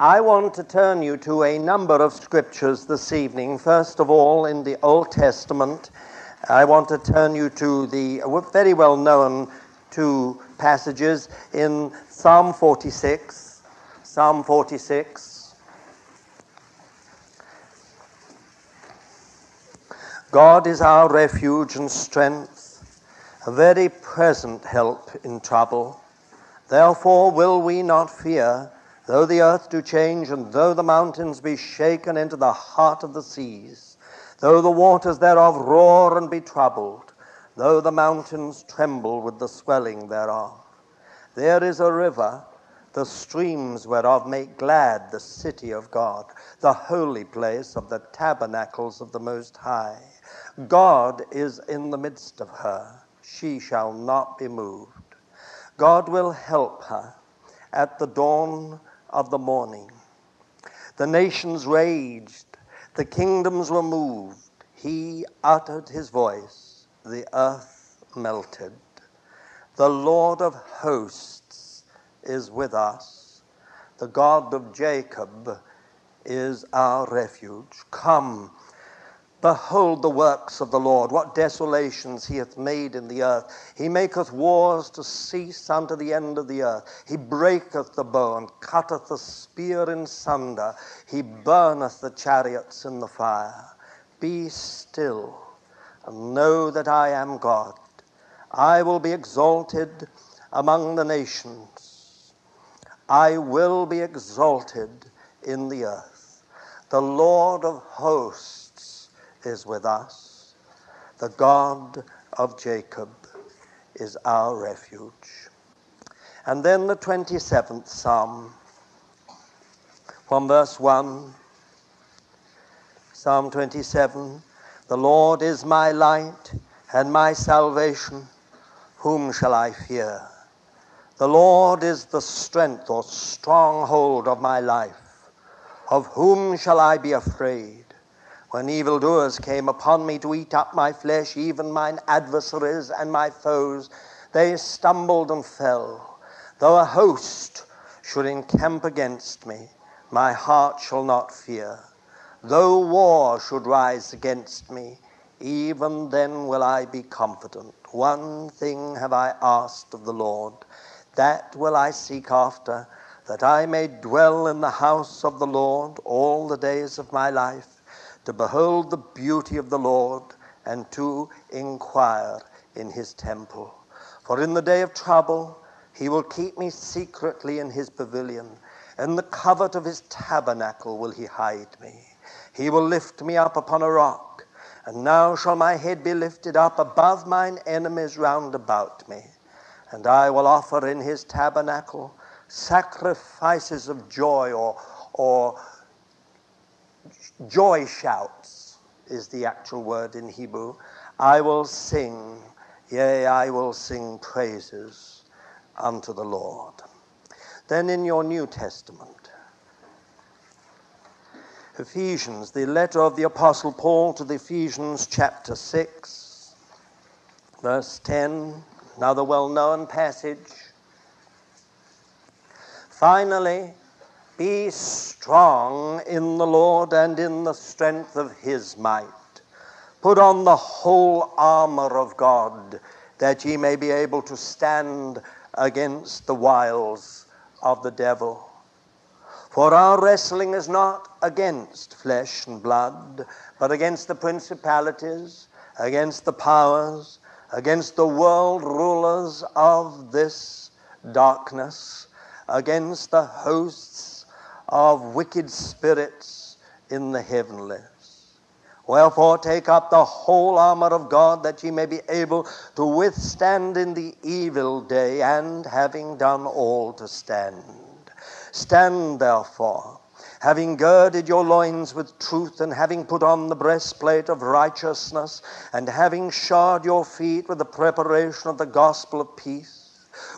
I want to turn you to a number of scriptures this evening. First of all, in the Old Testament, I want to turn you to the very well known two passages in Psalm 46. Psalm 46. God is our refuge and strength, a very present help in trouble. Therefore will we not fear, though the earth do change, and though the mountains be shaken into the heart of the seas, though the waters thereof roar and be troubled, though the mountains tremble with the swelling thereof. There is a river, the streams whereof make glad the city of God, the holy place of the tabernacles of the Most High. God is in the midst of her, she shall not be moved. God will help her at the dawn of the morning. The nations raged, the kingdoms were moved. He uttered his voice, the earth melted. The Lord of hosts is with us. The God of Jacob is our refuge. Come, Behold the works of the Lord, what desolations he hath made in the earth. He maketh wars to cease unto the end of the earth. He breaketh the bow and cutteth the spear in sunder. He burneth the chariots in the fire. Be still and know that I am God. I will be exalted among the nations. I will be exalted in the earth. The Lord of hosts is with us. The God of Jacob is our refuge. And then the 27th Psalm, from verse 1, Psalm 27 The Lord is my light and my salvation. Whom shall I fear? The Lord is the strength or stronghold of my life. Of whom shall I be afraid? When evildoers came upon me to eat up my flesh, even mine adversaries and my foes, they stumbled and fell. Though a host should encamp against me, my heart shall not fear. Though war should rise against me, even then will I be confident. One thing have I asked of the Lord, that will I seek after, that I may dwell in the house of the Lord all the days of my life to behold the beauty of the Lord and to inquire in his temple. For in the day of trouble, he will keep me secretly in his pavilion. In the covert of his tabernacle will he hide me. He will lift me up upon a rock. And now shall my head be lifted up above mine enemies round about me. And I will offer in his tabernacle sacrifices of joy or, or joy shouts is the actual word in Hebrew. I will sing, yea, I will sing praises unto the Lord. Then in your New Testament, Ephesians, the letter of the Apostle Paul to the Ephesians, chapter 6, verse 10, another well known passage. Finally, be strong in the Lord and in the strength of his might. Put on the whole armor of God, that ye may be able to stand against the wiles of the devil. For our wrestling is not against flesh and blood, but against the principalities, against the powers, against the world rulers of this darkness, against the hosts of wicked spirits in the heavenlies. Wherefore, take up the whole armor of God that ye may be able to withstand in the evil day, and having done all to stand. Stand therefore, having girded your loins with truth, and having put on the breastplate of righteousness, and having shod your feet with the preparation of the gospel of peace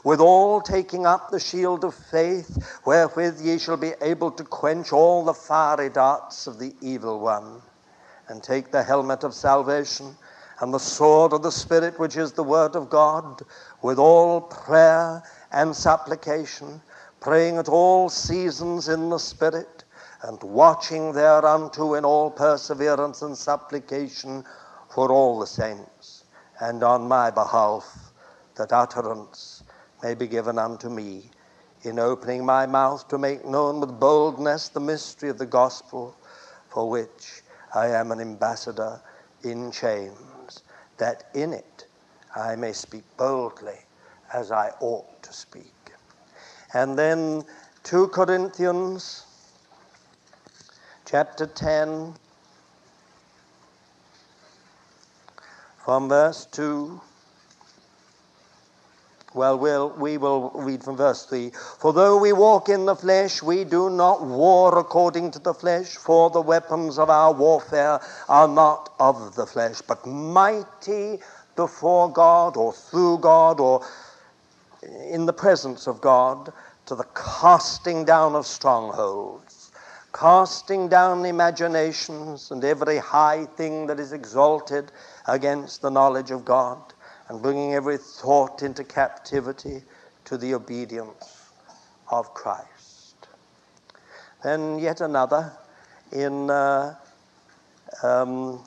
withal taking up the shield of faith, wherewith ye shall be able to quench all the fiery darts of the evil one, and take the helmet of salvation and the sword of the Spirit, which is the word of God, with all prayer and supplication. praying at all seasons in the Spirit, and watching thereunto in all perseverance and supplication for all the saints, and on my behalf, that utterance may be given unto me in opening my mouth to make known with boldness the mystery of the gospel, for which I am an ambassador in chains, that in it I may speak boldly as I ought to speak. And then 2 Corinthians chapter 10, from verse 2. Well, we'll, we will read from verse 3. For though we walk in the flesh, we do not war according to the flesh, for the weapons of our warfare are not of the flesh, but mighty before God, or through God, or in the presence of God, to the casting down of strongholds, casting down imaginations and every high thing that is exalted against the knowledge of God and bringing every thought into captivity to the obedience of Christ. Then, yet another in uh, um,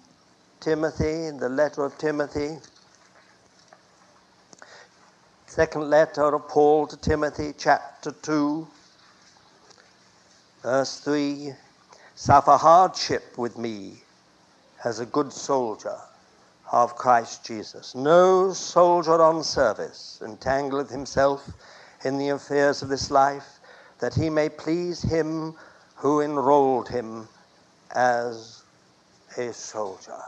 Timothy, the letter of Timothy, second letter of Paul to Timothy, chapter 2, verse 3 Suffer hardship with me as a good soldier of Christ Jesus. No soldier on service entangleth himself in the affairs of this life, that he may please him who enrolled him as a soldier.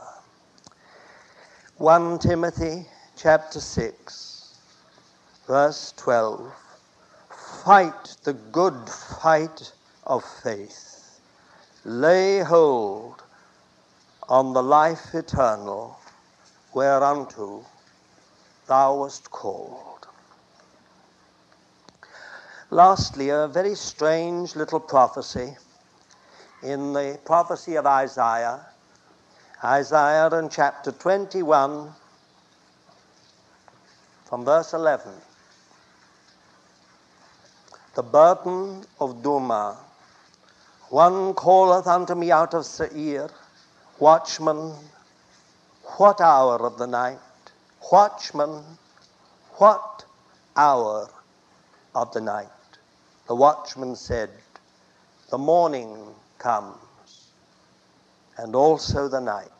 1 Timothy chapter 6, verse 12. Fight the good fight of faith. Lay hold on the life eternal whereunto thou wast called. Lastly, a very strange little prophecy in the prophecy of Isaiah, Isaiah in chapter 21, from verse 11. The burden of Duma. One calleth unto me out of Seir, watchman, what hour of the night? Watchman, what hour of the night? The watchman said, The morning comes, and also the night.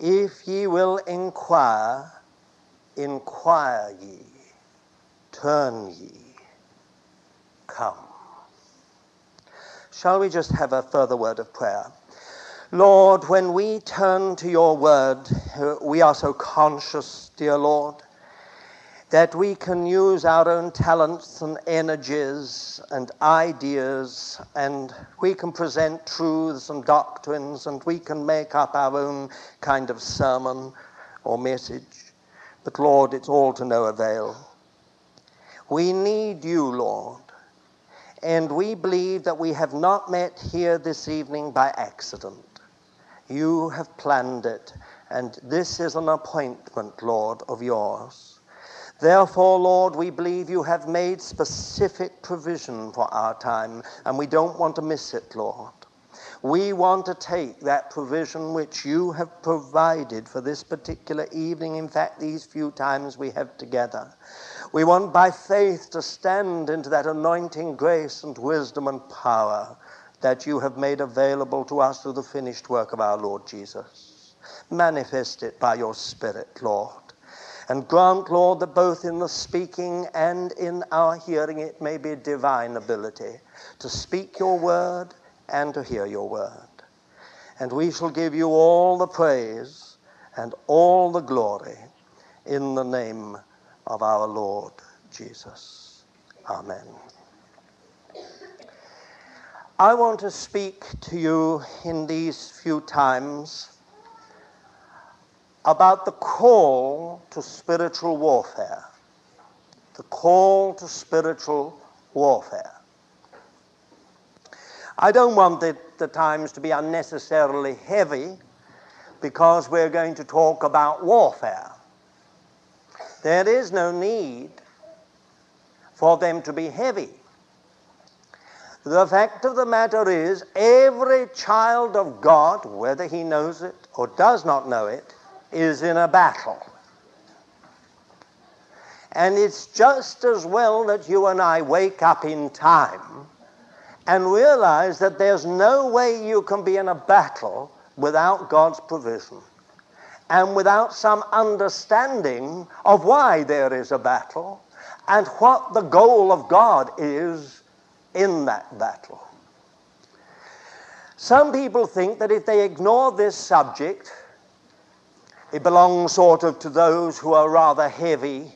If ye will inquire, inquire ye, turn ye, come. Shall we just have a further word of prayer? Lord, when we turn to your word, uh, we are so conscious, dear Lord, that we can use our own talents and energies and ideas, and we can present truths and doctrines, and we can make up our own kind of sermon or message. But Lord, it's all to no avail. We need you, Lord. And we believe that we have not met here this evening by accident. You have planned it, and this is an appointment, Lord, of yours. Therefore, Lord, we believe you have made specific provision for our time, and we don't want to miss it, Lord. We want to take that provision which you have provided for this particular evening, in fact, these few times we have together. We want by faith to stand into that anointing grace and wisdom and power that you have made available to us through the finished work of our Lord Jesus. Manifest it by your Spirit, Lord. And grant, Lord, that both in the speaking and in our hearing it may be divine ability to speak your word and to hear your word. And we shall give you all the praise and all the glory in the name of our Lord Jesus. Amen. I want to speak to you in these few times about the call to spiritual warfare. The call to spiritual warfare. I don't want the, the times to be unnecessarily heavy because we're going to talk about warfare. There is no need for them to be heavy. The fact of the matter is, every child of God, whether he knows it or does not know it, is in a battle. And it's just as well that you and I wake up in time and realize that there's no way you can be in a battle without God's provision and without some understanding of why there is a battle and what the goal of God is in that battle. Some people think that if they ignore this subject, it belongs sort of to those who are rather heavy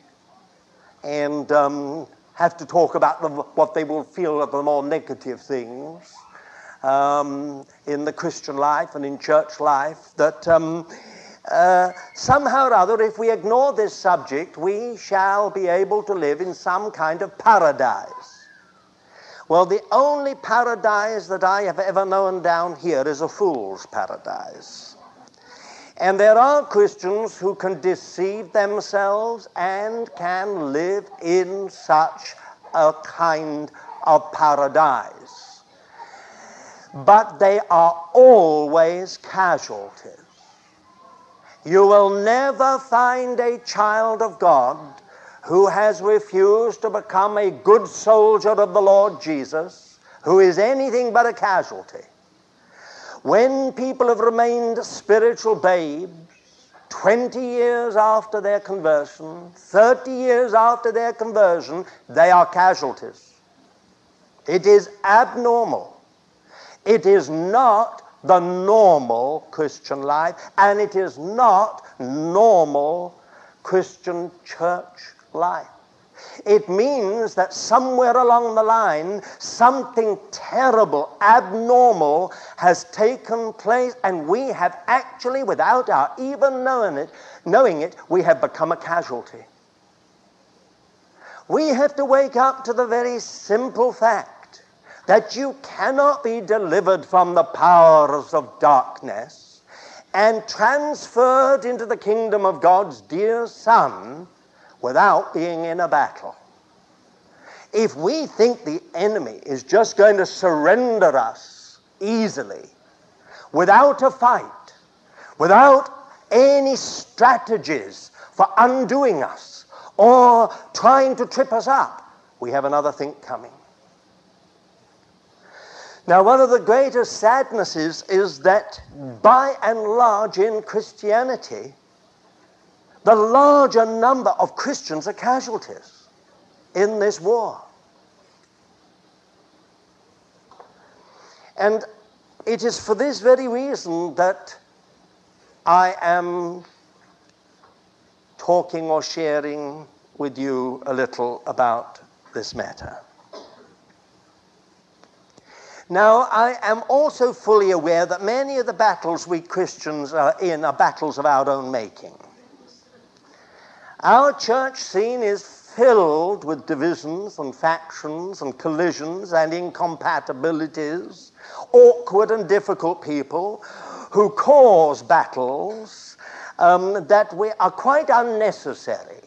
and um, have to talk about the, what they will feel are the more negative things um, in the Christian life and in church life. That um, uh, somehow or other, if we ignore this subject, we shall be able to live in some kind of paradise. Well, the only paradise that I have ever known down here is a fool's paradise. And there are Christians who can deceive themselves and can live in such a kind of paradise. But they are always casualties. You will never find a child of God who has refused to become a good soldier of the Lord Jesus, who is anything but a casualty. When people have remained spiritual babes, 20 years after their conversion, 30 years after their conversion, they are casualties. It is abnormal. It is not the normal Christian life, and it is not normal Christian church life. It means that somewhere along the line, something terrible, abnormal has taken place, and we have actually, without our even knowing it, knowing it, we have become a casualty. We have to wake up to the very simple fact that you cannot be delivered from the powers of darkness and transferred into the kingdom of God's dear Son without being in a battle. If we think the enemy is just going to surrender us easily, without a fight, without any strategies for undoing us or trying to trip us up, we have another thing coming. Now, one of the greatest sadnesses is that by and large in Christianity, the larger number of Christians are casualties in this war. And it is for this very reason that I am talking or sharing with you a little about this matter. Now, I am also fully aware that many of the battles we Christians are in are battles of our own making. Our church scene is filled with divisions and factions and collisions and incompatibilities, awkward and difficult people who cause battles um, that we are quite unnecessary.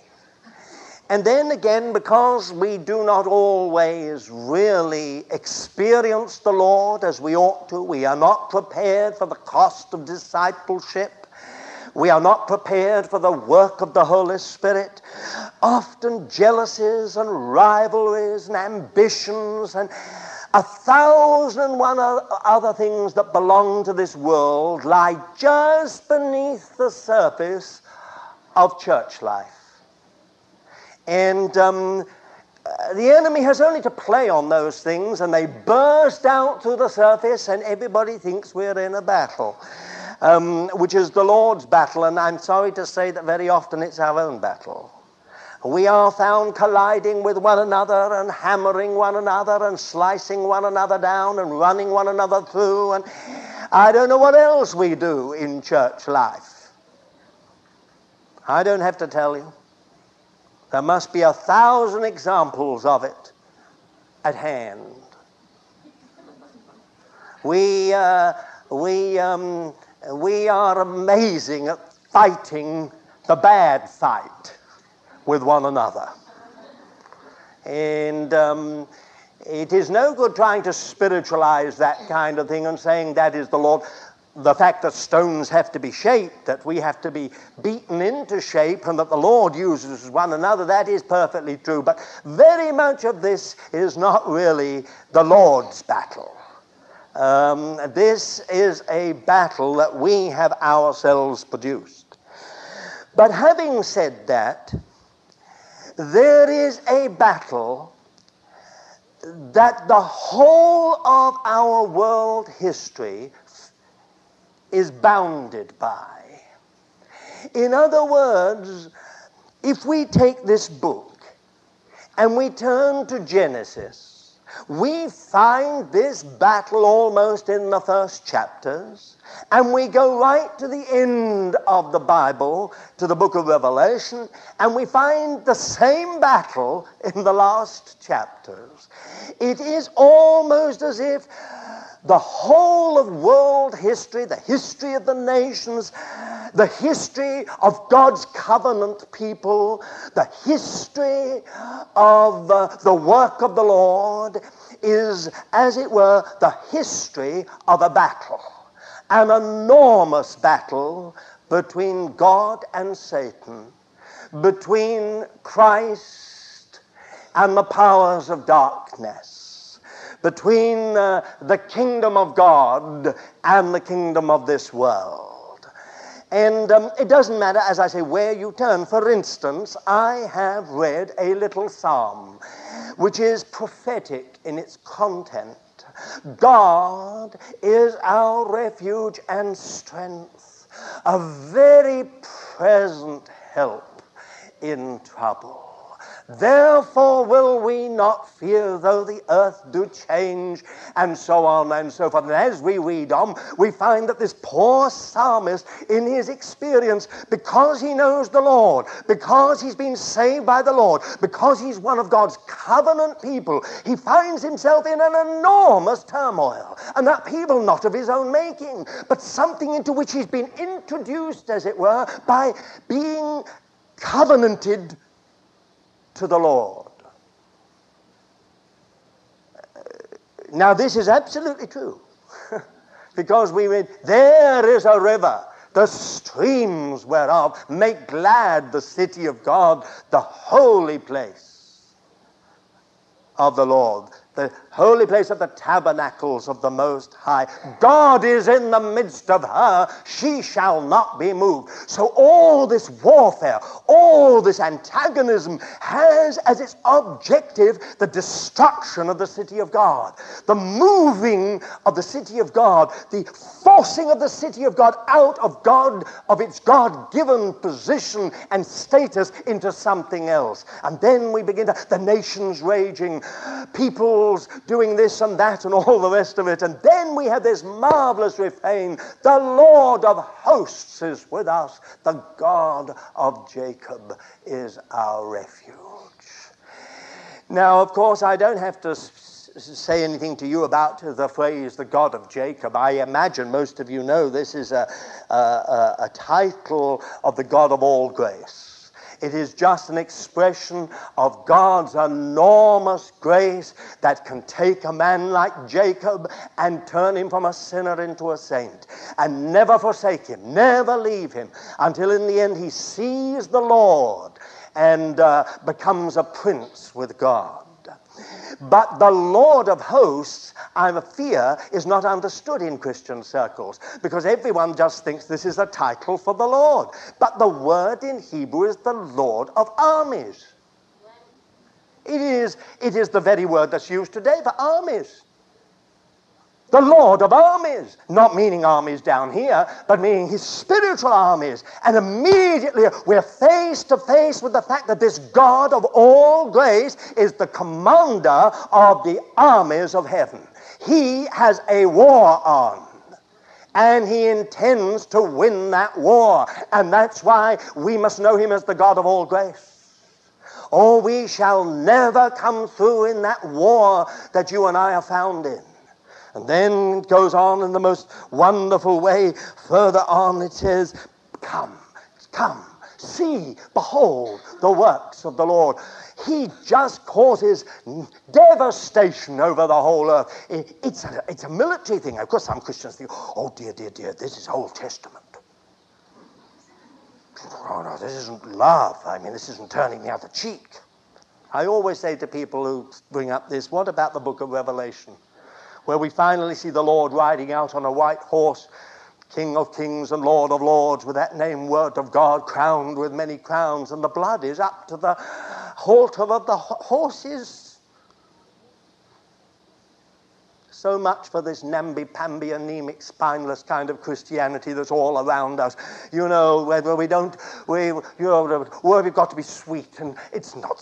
And then again, because we do not always really experience the Lord as we ought to, we are not prepared for the cost of discipleship. We are not prepared for the work of the Holy Spirit. Often jealousies and rivalries and ambitions and a thousand and one other things that belong to this world lie just beneath the surface of church life. And um, the enemy has only to play on those things, and they burst out to the surface, and everybody thinks we're in a battle um, which is the Lord's battle, and I'm sorry to say that very often it's our own battle. We are found colliding with one another and hammering one another and slicing one another down and running one another through. And I don't know what else we do in church life. I don't have to tell you. There must be a thousand examples of it at hand. We, uh, we um, we are amazing at fighting the bad fight with one another. And um, it is no good trying to spiritualize that kind of thing and saying that is the Lord. The fact that stones have to be shaped, that we have to be beaten into shape, and that the Lord uses one another, that is perfectly true. But very much of this is not really the Lord's battle. Um, this is a battle that we have ourselves produced. But having said that, there is a battle that the whole of our world history is bounded by. In other words, if we take this book and we turn to Genesis, we find this battle almost in the first chapters. And we go right to the end of the Bible, to the book of Revelation, and we find the same battle in the last chapters. It is almost as if the whole of world history, the history of the nations, the history of God's covenant people, the history of uh, the work of the Lord is, as it were, the history of a battle an enormous battle between God and Satan, between Christ and the powers of darkness, between uh, the kingdom of God and the kingdom of this world. And um, it doesn't matter, as I say, where you turn. For instance, I have read a little psalm which is prophetic in its content. God is our refuge and strength, a very present help in trouble. Therefore will we not fear though the earth do change, and so on and so forth. And as we read on, we find that this poor psalmist, in his experience, because he knows the Lord, because he's been saved by the Lord, because he's one of God's covenant people, he finds himself in an enormous turmoil. an upheaval not of his own making, but something into which he's been introduced, as it were, by being covenanted to the Lord. Now, this is absolutely true. Because we read, There is a river, the streams whereof make glad the city of God, the holy place of the Lord the holy place of the tabernacles of the Most High. God is in the midst of her. She shall not be moved. So, all this warfare, all this antagonism has as its objective the destruction of the city of God, the moving of the city of God, the forcing of the city of God out of God, of its God given position and status into something else. And then we begin to, the nations raging, people doing this and that and all the rest of it. And then we have this marvelous refrain The Lord of hosts is with us, the God of Jacob is our refuge. Now, of course, I don't have to say anything to you about the phrase the God of Jacob. I imagine most of you know this is a, a, a title of the God of all grace. It is just an expression of God's enormous grace that can take a man like Jacob and turn him from a sinner into a saint and never forsake him, never leave him until in the end he sees the Lord and uh, becomes a prince with God. But the Lord of hosts, I fear, is not understood in Christian circles because everyone just thinks this is a title for the Lord. But the word in Hebrew is the Lord of armies. It is, it is the very word that's used today for armies the Lord of armies, not meaning armies down here, but meaning his spiritual armies. And immediately we're face to face with the fact that this God of all grace is the commander of the armies of heaven. He has a war on. And he intends to win that war. And that's why we must know him as the God of all grace. Or we shall never come through in that war that you and I are found in. And then it goes on in the most wonderful way. Further on, it says, Come, come, see, behold the works of the Lord. He just causes devastation over the whole earth. It's a, it's a military thing. Of course, some Christians think, oh, dear, dear, dear, this is Old Testament. Oh, no, this isn't love. I mean, this isn't turning the other cheek. I always say to people who bring up this, what about the book of Revelation, where we finally see the Lord riding out on a white horse King of kings and Lord of lords, with that name, Word of God, crowned with many crowns, and the blood is up to the halter of the horses. So much for this namby-pamby, anemic, spineless kind of Christianity that's all around us. You know, whether we don't, we, you know, we've got to be sweet, and it's not.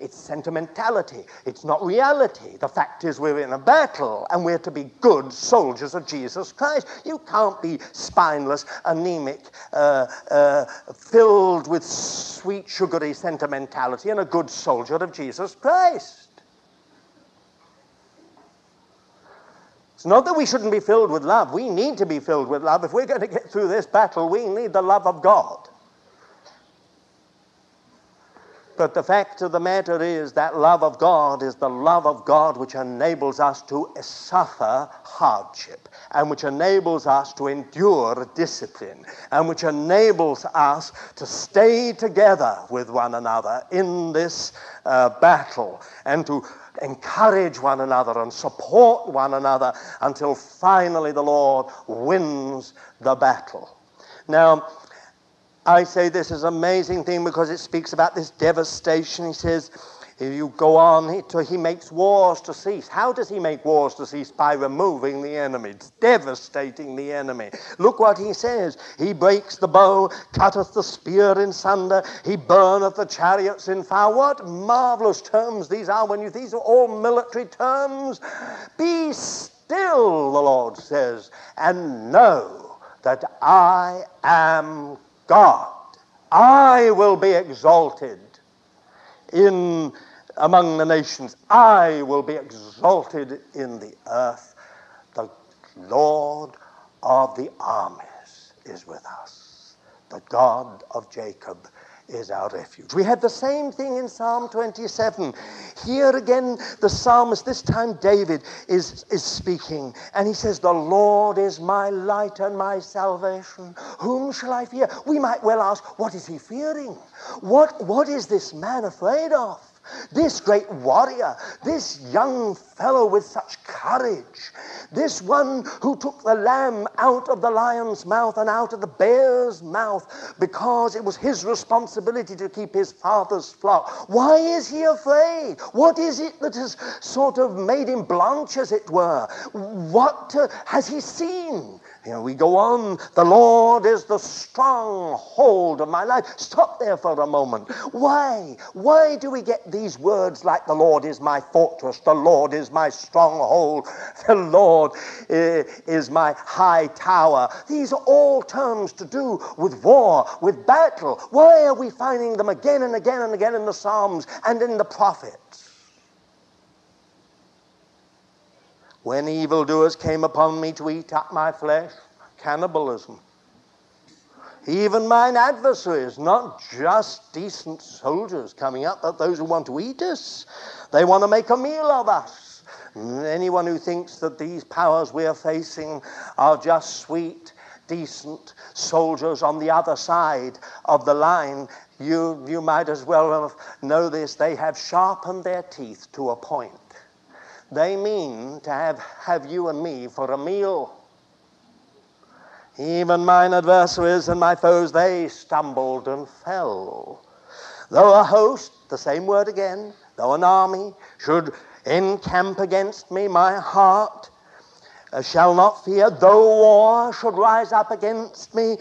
It's sentimentality. It's not reality. The fact is, we're in a battle, and we're to be good soldiers of Jesus Christ. You can't be spineless, anemic, uh, uh, filled with sweet, sugary sentimentality, and a good soldier of Jesus Christ. It's not that we shouldn't be filled with love. We need to be filled with love. If we're going to get through this battle, we need the love of God. But the fact of the matter is that love of God is the love of God which enables us to suffer hardship and which enables us to endure discipline and which enables us to stay together with one another in this uh, battle and to encourage one another and support one another until finally the Lord wins the battle. Now, I say this is an amazing thing because it speaks about this devastation. He says, you go on, he, he makes wars to cease. How does he make wars to cease? By removing the enemy, it's devastating the enemy. Look what he says. He breaks the bow, cutteth the spear in sunder, he burneth the chariots in fire. What marvelous terms these are when you these are all military terms. Be still, the Lord says, and know that I am God. I will be exalted in among the nations. I will be exalted in the earth. The Lord of the armies is with us. The God of Jacob is our refuge. We had the same thing in Psalm 27. Here again, the psalmist, this time David, is, is speaking, and he says, The Lord is my light and my salvation. Whom shall I fear? We might well ask, What is he fearing? What, what is this man afraid of? This great warrior, this young fellow with such courage, this one who took the lamb out of the lion's mouth and out of the bear's mouth because it was his responsibility to keep his father's flock. Why is he afraid? What is it that has sort of made him blanch, as it were? What uh, has he seen? Here we go on. The Lord is the stronghold of my life. Stop there for a moment. Why? Why do we get these words like the Lord is my fortress, the Lord is my stronghold, the Lord eh, is my high tower? These are all terms to do with war, with battle. Why are we finding them again and again and again in the Psalms and in the prophets? When evildoers came upon me to eat up my flesh, cannibalism. Even mine adversaries, not just decent soldiers coming up, but those who want to eat us. They want to make a meal of us. Anyone who thinks that these powers we are facing are just sweet, decent soldiers on the other side of the line, you, you might as well know this. They have sharpened their teeth to a point. They mean to have, have you and me for a meal. Even mine adversaries and my foes, they stumbled and fell. Though a host, the same word again, though an army should encamp against me, my heart uh, shall not fear. Though war should rise up against me,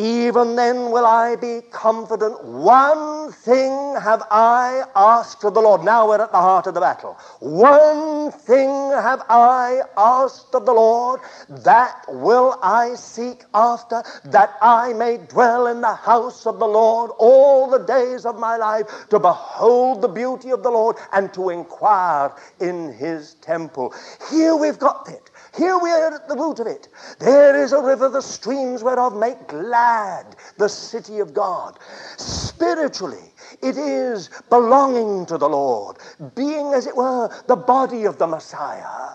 even then will I be confident. One thing have I asked of the Lord. Now we're at the heart of the battle. One thing have I asked of the Lord, that will I seek after, that I may dwell in the house of the Lord all the days of my life, to behold the beauty of the Lord and to inquire in his temple. Here we've got it. Here we are at the root of it. There is a river, the streams whereof make glad the city of God. Spiritually, It is belonging to the Lord, being, as it were, the body of the Messiah,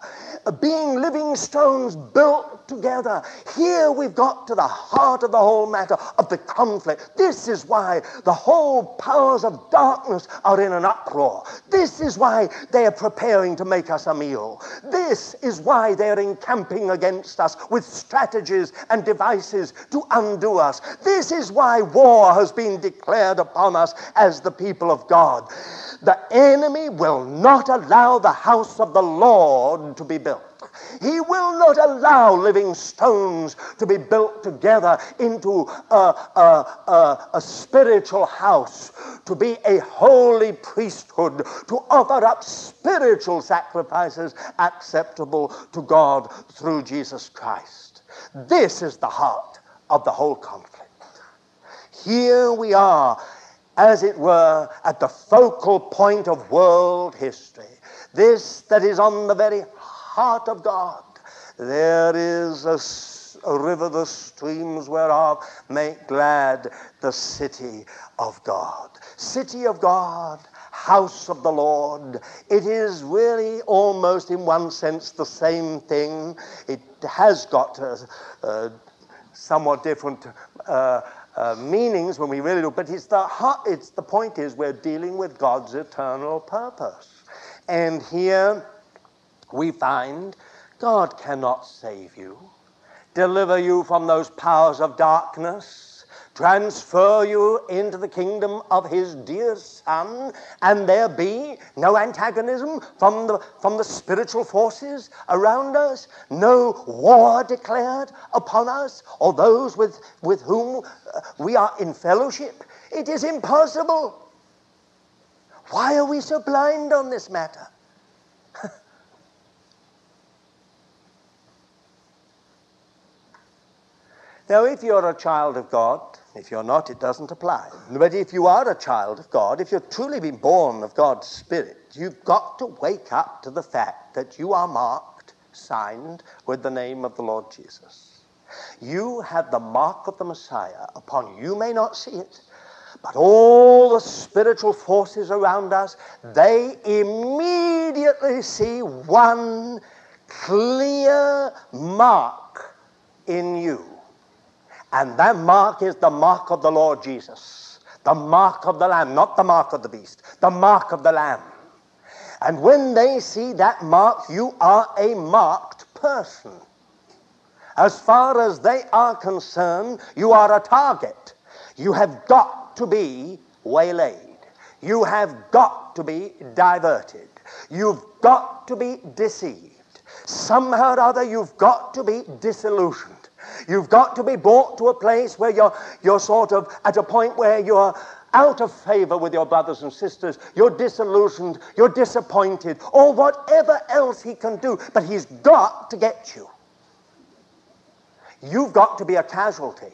being living stones built together. Here we've got to the heart of the whole matter of the conflict. This is why the whole powers of darkness are in an uproar. This is why they are preparing to make us a meal. This is why they're encamping against us with strategies and devices to undo us. This is why war has been declared upon us as the people of God. The enemy will not allow the house of the Lord to be built. He will not allow living stones to be built together into a, a, a, a, spiritual house, to be a holy priesthood, to offer up spiritual sacrifices acceptable to God through Jesus Christ. This is the heart of the whole conflict. Here we are as it were, at the focal point of world history. This that is on the very heart of God. There is a, a river, the streams whereof make glad the city of God. City of God, house of the Lord. It is really almost, in one sense, the same thing. It has got a, a somewhat different. Uh, uh, meanings when we really look, but it's the, it's the point is we're dealing with God's eternal purpose. And here we find God cannot save you, deliver you from those powers of darkness, transfer you into the kingdom of his dear son, and there be no antagonism from the, from the spiritual forces around us, no war declared upon us or those with, with whom uh, we are in fellowship. It is impossible. Why are we so blind on this matter? now, if you're a child of God, if you're not, it doesn't apply. But if you are a child of God, if you've truly been born of God's Spirit, you've got to wake up to the fact that you are marked, signed with the name of the Lord Jesus. You have the mark of the Messiah upon you. You may not see it, but all the spiritual forces around us, they immediately see one clear mark in you. And that mark is the mark of the Lord Jesus, the mark of the Lamb, not the mark of the beast, the mark of the Lamb. And when they see that mark, you are a marked person. As far as they are concerned, you are a target. You have got to be waylaid. You have got to be diverted. You've got to be deceived. Somehow or other, you've got to be disillusioned. You've got to be brought to a place where you're, you're sort of at a point where you're out of favor with your brothers and sisters. You're disillusioned. You're disappointed. Or whatever else he can do. But he's got to get you. You've got to be a casualty.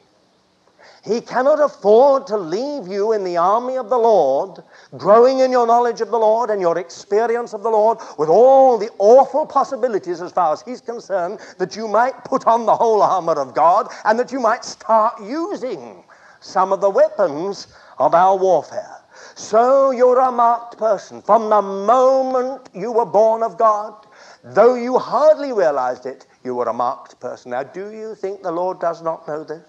He cannot afford to leave you in the army of the Lord, growing in your knowledge of the Lord and your experience of the Lord, with all the awful possibilities as far as He's concerned, that you might put on the whole armor of God and that you might start using some of the weapons of our warfare. So you're a marked person. From the moment you were born of God, though you hardly realized it, you were a marked person. Now, do you think the Lord does not know this?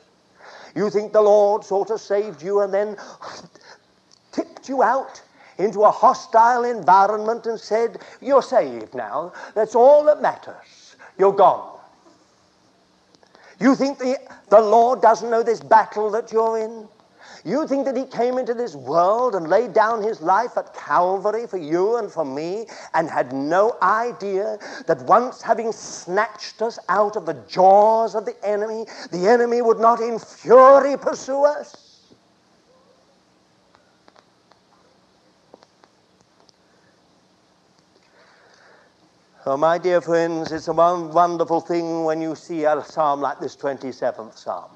You think the Lord sort of saved you and then tipped you out into a hostile environment and said, You're saved now. That's all that matters. You're gone. You think the, the Lord doesn't know this battle that you're in? You think that he came into this world and laid down his life at Calvary for you and for me and had no idea that once having snatched us out of the jaws of the enemy, the enemy would not in fury pursue us? Oh, my dear friends, it's a wonderful thing when you see a psalm like this 27th psalm.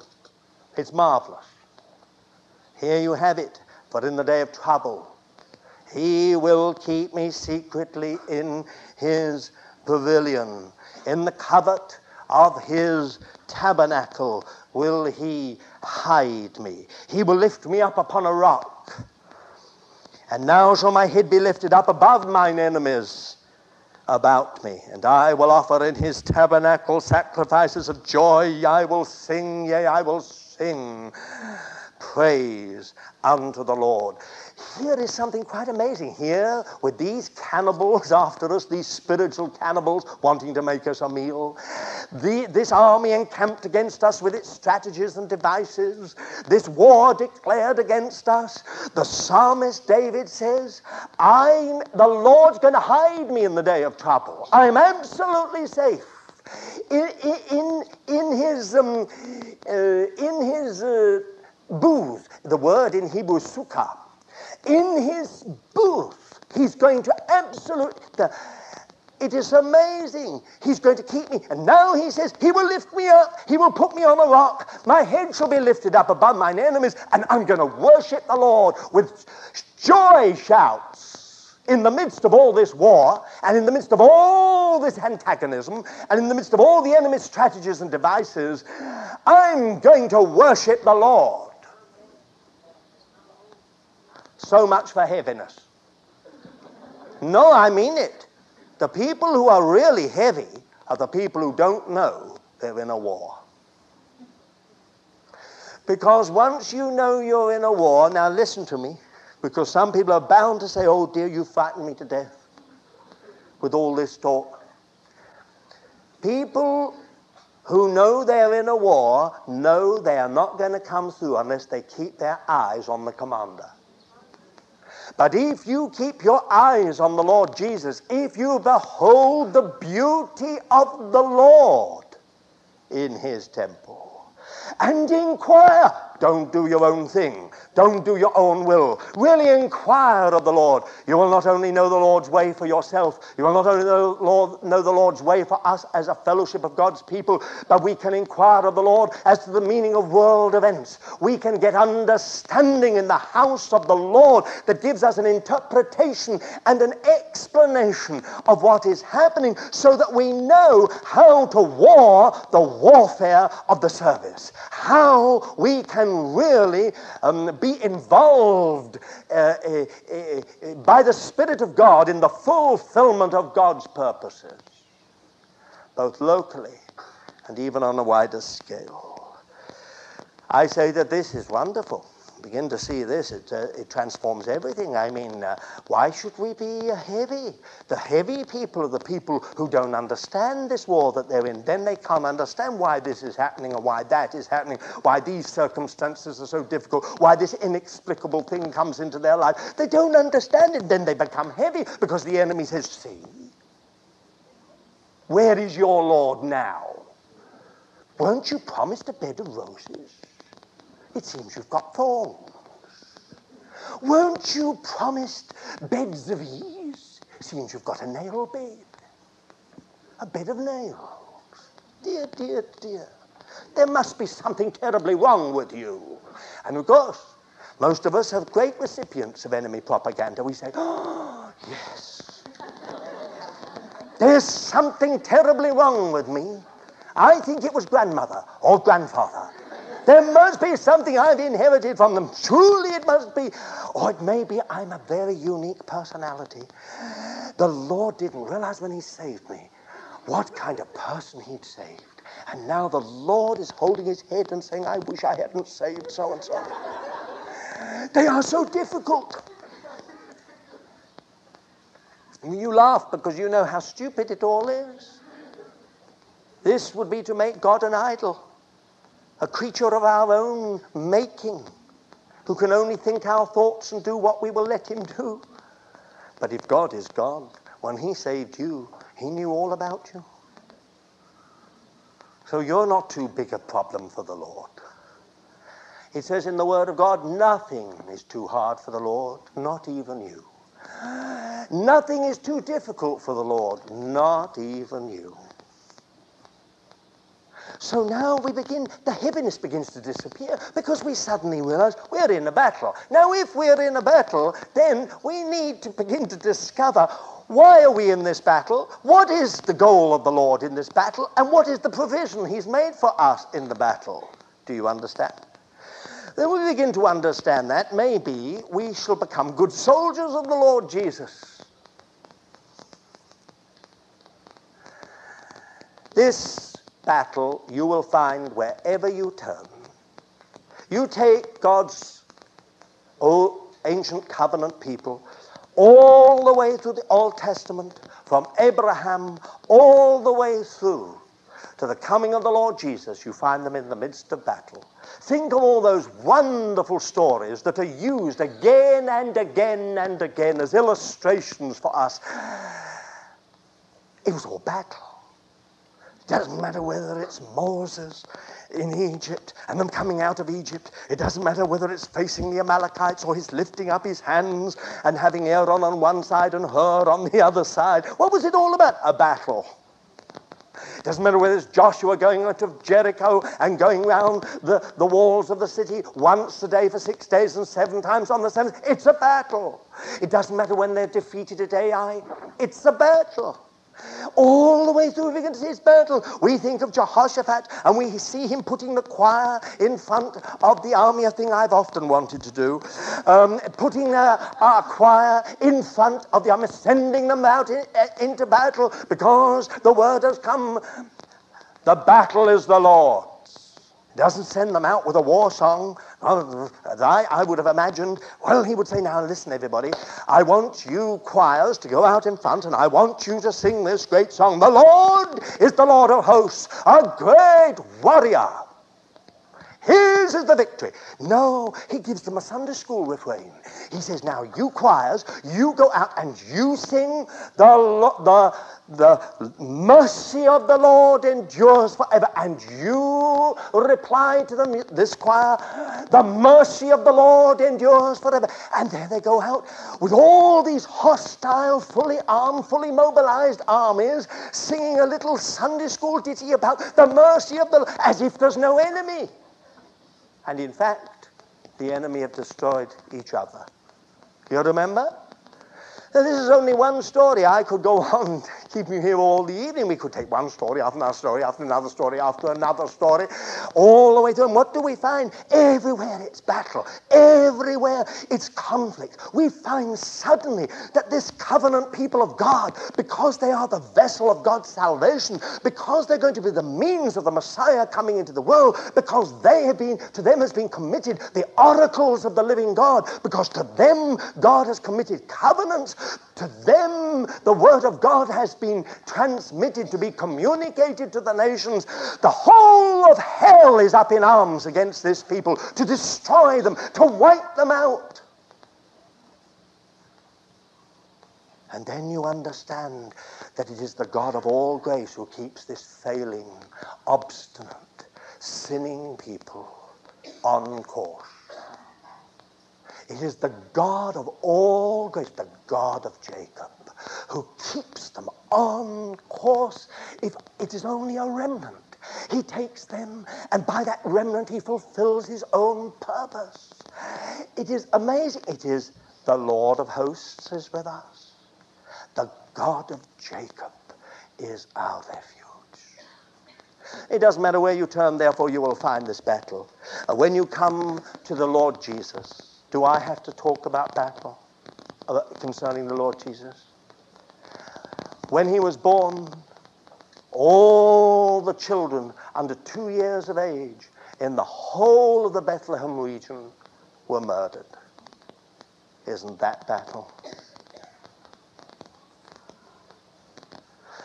It's marvelous. Here you have it. For in the day of trouble, he will keep me secretly in his pavilion. In the covert of his tabernacle will he hide me. He will lift me up upon a rock. And now shall my head be lifted up above mine enemies about me, and I will offer in his tabernacle sacrifices of joy. I will sing, yea, I will sing praise unto the Lord. Here is something quite amazing. Here, with these cannibals after us, these spiritual cannibals wanting to make us a meal, the, this army encamped against us with its strategies and devices, this war declared against us, the psalmist David says, I'm, the Lord's going to hide me in the day of trouble. I'm absolutely safe. In, in, in his, um, uh, in his uh, booth, the word in Hebrew, sukkah, in his booth, he's going to absolute. The, it is amazing. He's going to keep me. And now he says, He will lift me up. He will put me on a rock. My head shall be lifted up above mine enemies, and I'm going to worship the Lord with joy shouts in the midst of all this war, and in the midst of all this antagonism, and in the midst of all the enemy's strategies and devices. I'm going to worship the Lord. So much for heaviness. No, I mean it. The people who are really heavy are the people who don't know they're in a war. Because once you know you're in a war, now listen to me, because some people are bound to say, oh dear, you frightened me to death with all this talk. People who know they're in a war know they are not going to come through unless they keep their eyes on the commander. But if you keep your eyes on the Lord Jesus, if you behold the beauty of the Lord in his temple, and inquire, don't do your own thing, don't do your own will. Really inquire of the Lord. You will not only know the Lord's way for yourself, you will not only know, Lord, know the Lord's way for us as a fellowship of God's people, but we can inquire of the Lord as to the meaning of world events. We can get understanding in the house of the Lord that gives us an interpretation and an explanation of what is happening so that we know how to war the warfare of the service. How we can really um, be be involved uh, uh, uh, by the Spirit of God in the fulfillment of God's purposes, both locally and even on a wider scale. I say that this is wonderful begin to see this, it, uh, it transforms everything. I mean, uh, why should we be heavy? The heavy people are the people who don't understand this war that they're in. Then they can't understand why this is happening or why that is happening, why these circumstances are so difficult, why this inexplicable thing comes into their life. They don't understand it. Then they become heavy because the enemy says, See, where is your Lord now? Weren't you promised a bed of roses? It seems you've got thorns. Weren't you promised beds of ease? Seems you've got a nail bed. A bed of nails. Dear, dear, dear. There must be something terribly wrong with you. And of course, most of us have great recipients of enemy propaganda. We say, oh, yes. There's something terribly wrong with me. I think it was grandmother or grandfather there must be something I've inherited from them. Truly, it must be. Or it may be I'm a very unique personality. The Lord didn't realize when He saved me what kind of person He'd saved. And now the Lord is holding His head and saying, I wish I hadn't saved so and so. They are so difficult. You laugh because you know how stupid it all is. This would be to make God an idol a creature of our own making, who can only think our thoughts and do what we will let him do. But if God is God, when he saved you, he knew all about you. So you're not too big a problem for the Lord. It says in the Word of God, nothing is too hard for the Lord, not even you. Nothing is too difficult for the Lord, not even you. So now we begin, the heaviness begins to disappear because we suddenly realize we're in a battle. Now, if we're in a battle, then we need to begin to discover why are we in this battle? What is the goal of the Lord in this battle? And what is the provision He's made for us in the battle? Do you understand? Then we begin to understand that maybe we shall become good soldiers of the Lord Jesus. This battle you will find wherever you turn. You take God's old ancient covenant people all the way through the Old Testament, from Abraham all the way through to the coming of the Lord Jesus, you find them in the midst of battle. Think of all those wonderful stories that are used again and again and again as illustrations for us. It was all battle. It doesn't matter whether it's Moses in Egypt and them coming out of Egypt. It doesn't matter whether it's facing the Amalekites or he's lifting up his hands and having Aaron on one side and Hur on the other side. What was it all about? A battle. It doesn't matter whether it's Joshua going out of Jericho and going round the, the walls of the city once a day for six days and seven times on the seventh. It's a battle. It doesn't matter when they're defeated at Ai. It's a battle. All the way through, we can see his battle. We think of Jehoshaphat and we see him putting the choir in front of the army, a thing I've often wanted to do. Um, putting our choir in front of the army, sending them out in, uh, into battle because the word has come. The battle is the Lord doesn't send them out with a war song. I, I would have imagined, well, he would say, now listen, everybody, I want you choirs to go out in front and I want you to sing this great song. The Lord is the Lord of hosts, a great warrior. His is the victory. No, he gives them a Sunday school refrain. He says, now you choirs, you go out and you sing the, the, the mercy of the Lord endures forever. And you reply to them, this choir, the mercy of the Lord endures forever. And there they go out with all these hostile, fully armed, fully mobilized armies singing a little Sunday school ditty about the mercy of the Lord, as if there's no enemy. And in fact, the enemy have destroyed each other. You remember? Now, this is only one story. I could go on, keep you here all the evening. We could take one story after another story after another story after another story, all the way through. And what do we find? Everywhere it's battle. Everywhere it's conflict. We find suddenly that this covenant people of God, because they are the vessel of God's salvation, because they're going to be the means of the Messiah coming into the world, because they have been, to them has been committed the oracles of the living God, because to them God has committed covenants to them, the Word of God has been transmitted to be communicated to the nations. The whole of hell is up in arms against this people to destroy them, to wipe them out. And then you understand that it is the God of all grace who keeps this failing, obstinate, sinning people on course. It is the God of all grace, the God of Jacob, who keeps them on course. If it is only a remnant, he takes them, and by that remnant, he fulfills his own purpose. It is amazing. It is the Lord of hosts is with us. The God of Jacob is our refuge. It doesn't matter where you turn, therefore, you will find this battle. When you come to the Lord Jesus, do I have to talk about battle uh, concerning the Lord Jesus? When he was born, all the children under two years of age in the whole of the Bethlehem region were murdered. Isn't that battle?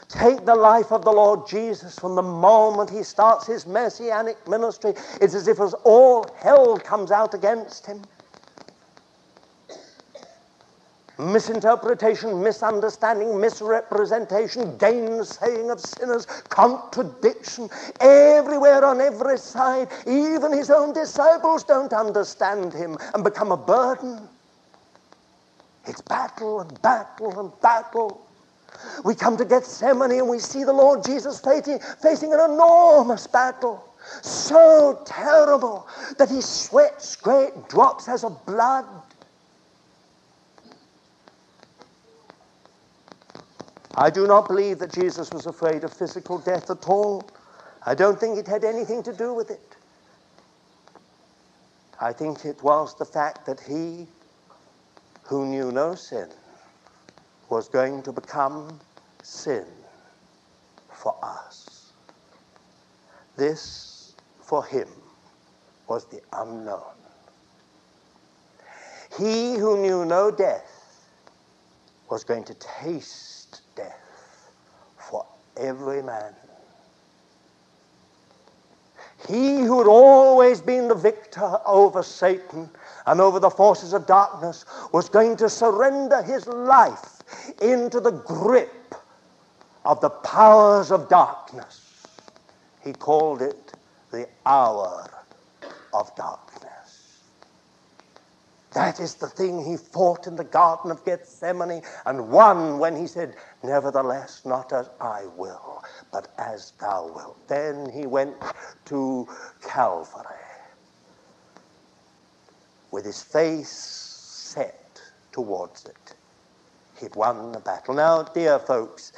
Take the life of the Lord Jesus from the moment he starts his messianic ministry. It's as if all hell comes out against him misinterpretation, misunderstanding, misrepresentation, gainsaying of sinners, contradiction, everywhere on every side. Even his own disciples don't understand him and become a burden. It's battle and battle and battle. We come to Gethsemane and we see the Lord Jesus facing, facing an enormous battle. So terrible that he sweats great drops as of blood. I do not believe that Jesus was afraid of physical death at all. I don't think it had anything to do with it. I think it was the fact that he who knew no sin was going to become sin for us. This, for him, was the unknown. He who knew no death was going to taste every man. He who had always been the victor over Satan and over the forces of darkness was going to surrender his life into the grip of the powers of darkness. He called it the hour of darkness. That is the thing he fought in the Garden of Gethsemane and won when he said, Nevertheless, not as I will, but as thou wilt. Then he went to Calvary with his face set towards it he'd won the battle. Now, dear folks,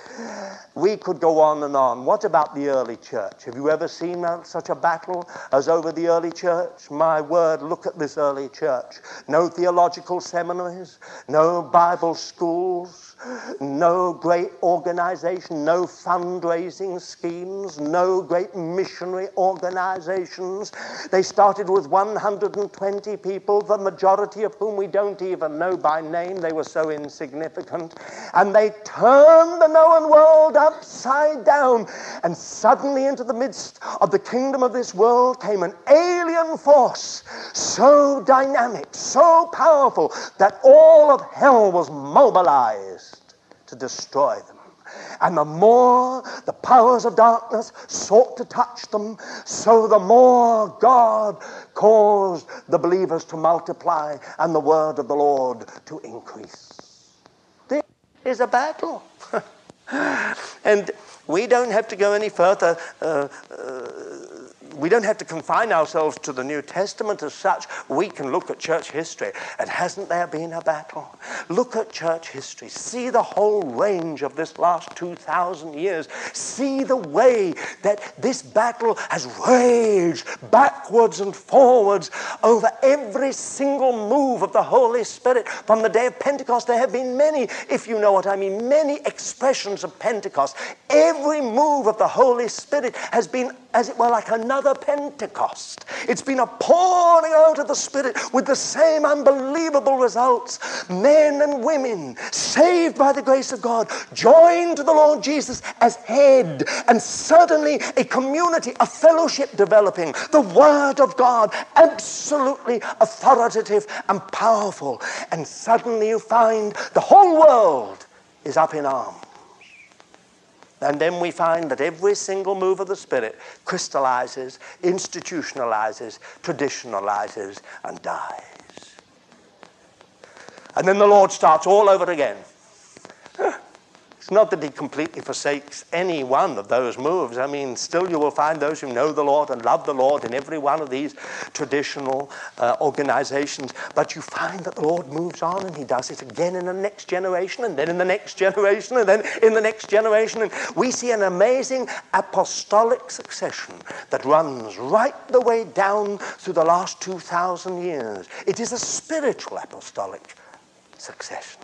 we could go on and on. What about the early church? Have you ever seen such a battle as over the early church? My word, look at this early church. No theological seminaries, no Bible schools, no great organization, no fundraising schemes, no great missionary organizations. They started with 120 people, the majority of whom we don't even know by name. They were so insignificant. And they turned the known world upside down. And suddenly, into the midst of the kingdom of this world came an alien force so dynamic, so powerful, that all of hell was mobilized to destroy them. And the more the powers of darkness sought to touch them, so the more God caused the believers to multiply and the word of the Lord to increase. Is a battle. and we don't have to go any further. Uh, uh, we don't have to confine ourselves to the New Testament as such. We can look at church history. And hasn't there been a battle? Look at church history. See the whole range of this last 2,000 years. See the way that this battle has raged backwards and forwards over every single move of the Holy Spirit. From the day of Pentecost, there have been many, if you know what I mean, many expressions of Pentecost. Every move of the Holy Spirit has been, as it were, like another Pentecost. It's been a pouring out of the Spirit with the same unbelievable results. Men and women saved by the grace of God, joined to the Lord Jesus as head, and suddenly a community, a fellowship developing. The Word of God, absolutely authoritative and powerful. And suddenly you find the whole world is up in arms. And then we find that every single move of the Spirit crystallizes, institutionalizes, traditionalizes, and dies. And then the Lord starts all over again. It's not that he completely forsakes any one of those moves. I mean, still you will find those who know the Lord and love the Lord in every one of these traditional uh, organizations. But you find that the Lord moves on and he does it again in the next generation and then in the next generation and then in the next generation. And we see an amazing apostolic succession that runs right the way down through the last 2,000 years. It is a spiritual apostolic succession.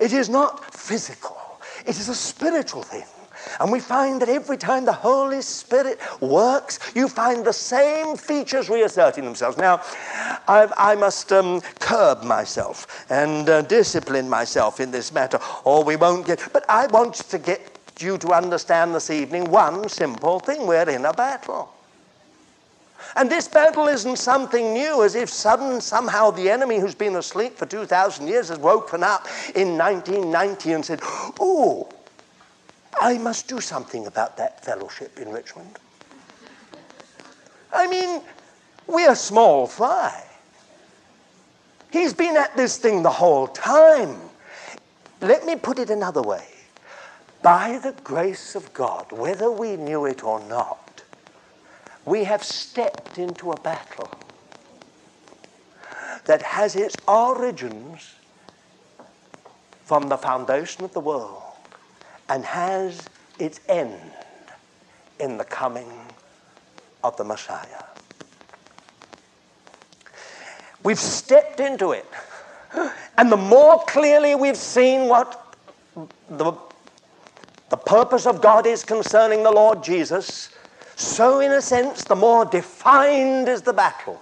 It is not physical. It is a spiritual thing. And we find that every time the Holy Spirit works, you find the same features reasserting themselves. Now, I've, i must um, curb myself and uh, discipline myself in this matter, or we won't get. But I want to get you to understand this evening one simple thing we're in a battle. And this battle isn't something new, as if sudden somehow the enemy who's been asleep for 2,000 years has woken up in 1990 and said, Oh, I must do something about that fellowship in Richmond. I mean, we're small fry. He's been at this thing the whole time. Let me put it another way. By the grace of God, whether we knew it or not, we have stepped into a battle that has its origins from the foundation of the world and has its end in the coming of the Messiah. We've stepped into it. And the more clearly we've seen what the, the purpose of God is concerning the Lord Jesus, so in a sense, the more defined is the battle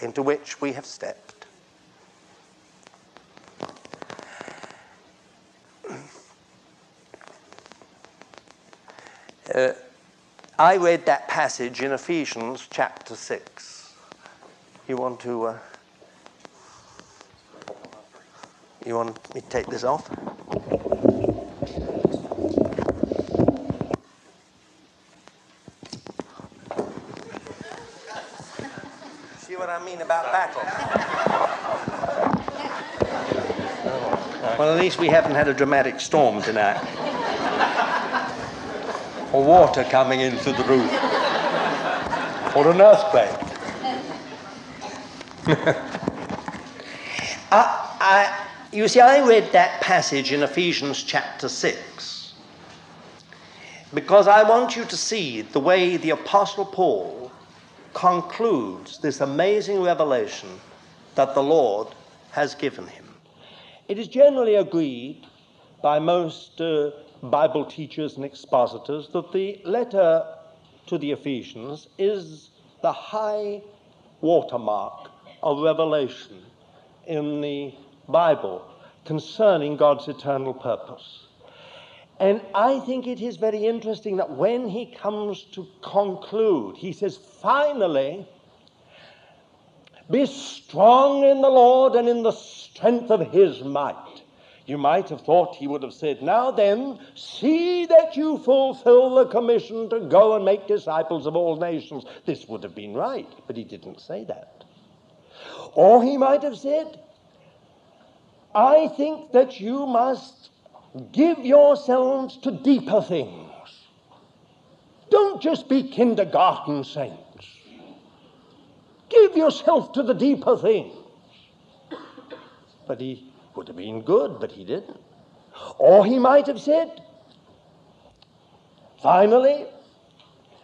into which we have stepped. Uh, I read that passage in Ephesians chapter 6. You want to. Uh, you want me to take this off? See what I mean about battle? Well, at least we haven't had a dramatic storm tonight. or water coming in through the roof. or an earthquake. I, I, you see, I read that passage in Ephesians chapter 6 because I want you to see the way the Apostle Paul concludes this amazing revelation that the Lord has given him. It is generally agreed by most uh, Bible teachers and expositors that the letter to the Ephesians is the high watermark of revelation in the Bible concerning God's eternal purpose. And I think it is very interesting that when he comes to conclude, he says, finally, be strong in the Lord and in the strength of his might. You might have thought he would have said, Now then, see that you fulfill the commission to go and make disciples of all nations. This would have been right, but he didn't say that. Or he might have said, I think that you must give yourselves to deeper things. Don't just be kindergarten saints. Give yourself to the deeper things. But he would have been good, but he didn't. Or he might have said, finally,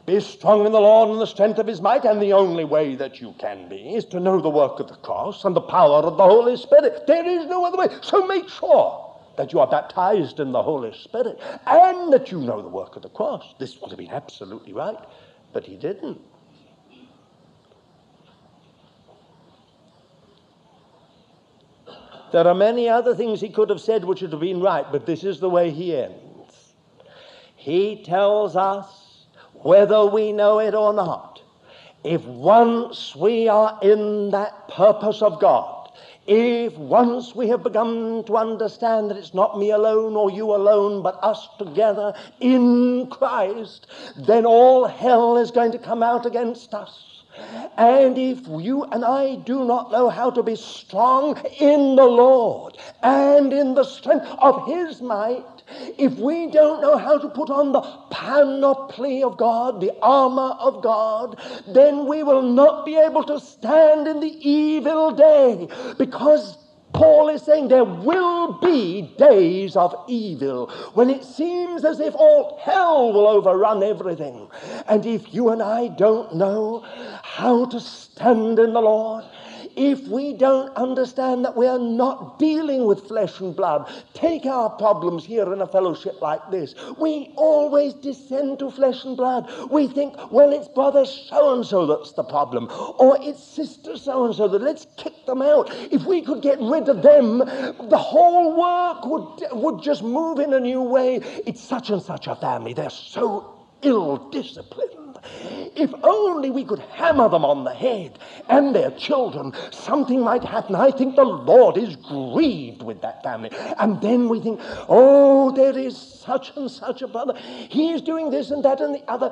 be strong in the Lord and the strength of his might, and the only way that you can be is to know the work of the cross and the power of the Holy Spirit. There is no other way. So make sure that you are baptized in the Holy Spirit and that you know the work of the cross. This would have been absolutely right, but he didn't. There are many other things he could have said which would have been right, but this is the way he ends. He tells us whether we know it or not, if once we are in that purpose of God, if once we have begun to understand that it's not me alone or you alone, but us together in Christ, then all hell is going to come out against us. And if you and I do not know how to be strong in the Lord and in the strength of His might, if we don't know how to put on the panoply of God, the armor of God, then we will not be able to stand in the evil day because Paul is saying there will be days of evil when it seems as if all hell will overrun everything. And if you and I don't know how to stand in the Lord, if we don't understand that we are not dealing with flesh and blood, take our problems here in a fellowship like this. We always descend to flesh and blood. We think, well, it's brother so and so that's the problem, or it's sister so and so that let's kick them out. If we could get rid of them, the whole work would, would just move in a new way. It's such and such a family. They're so ill disciplined. If only we could hammer them on the head and their children, something might happen. I think the Lord is grieved with that family. And then we think, oh, there is such and such a brother. He is doing this and that and the other.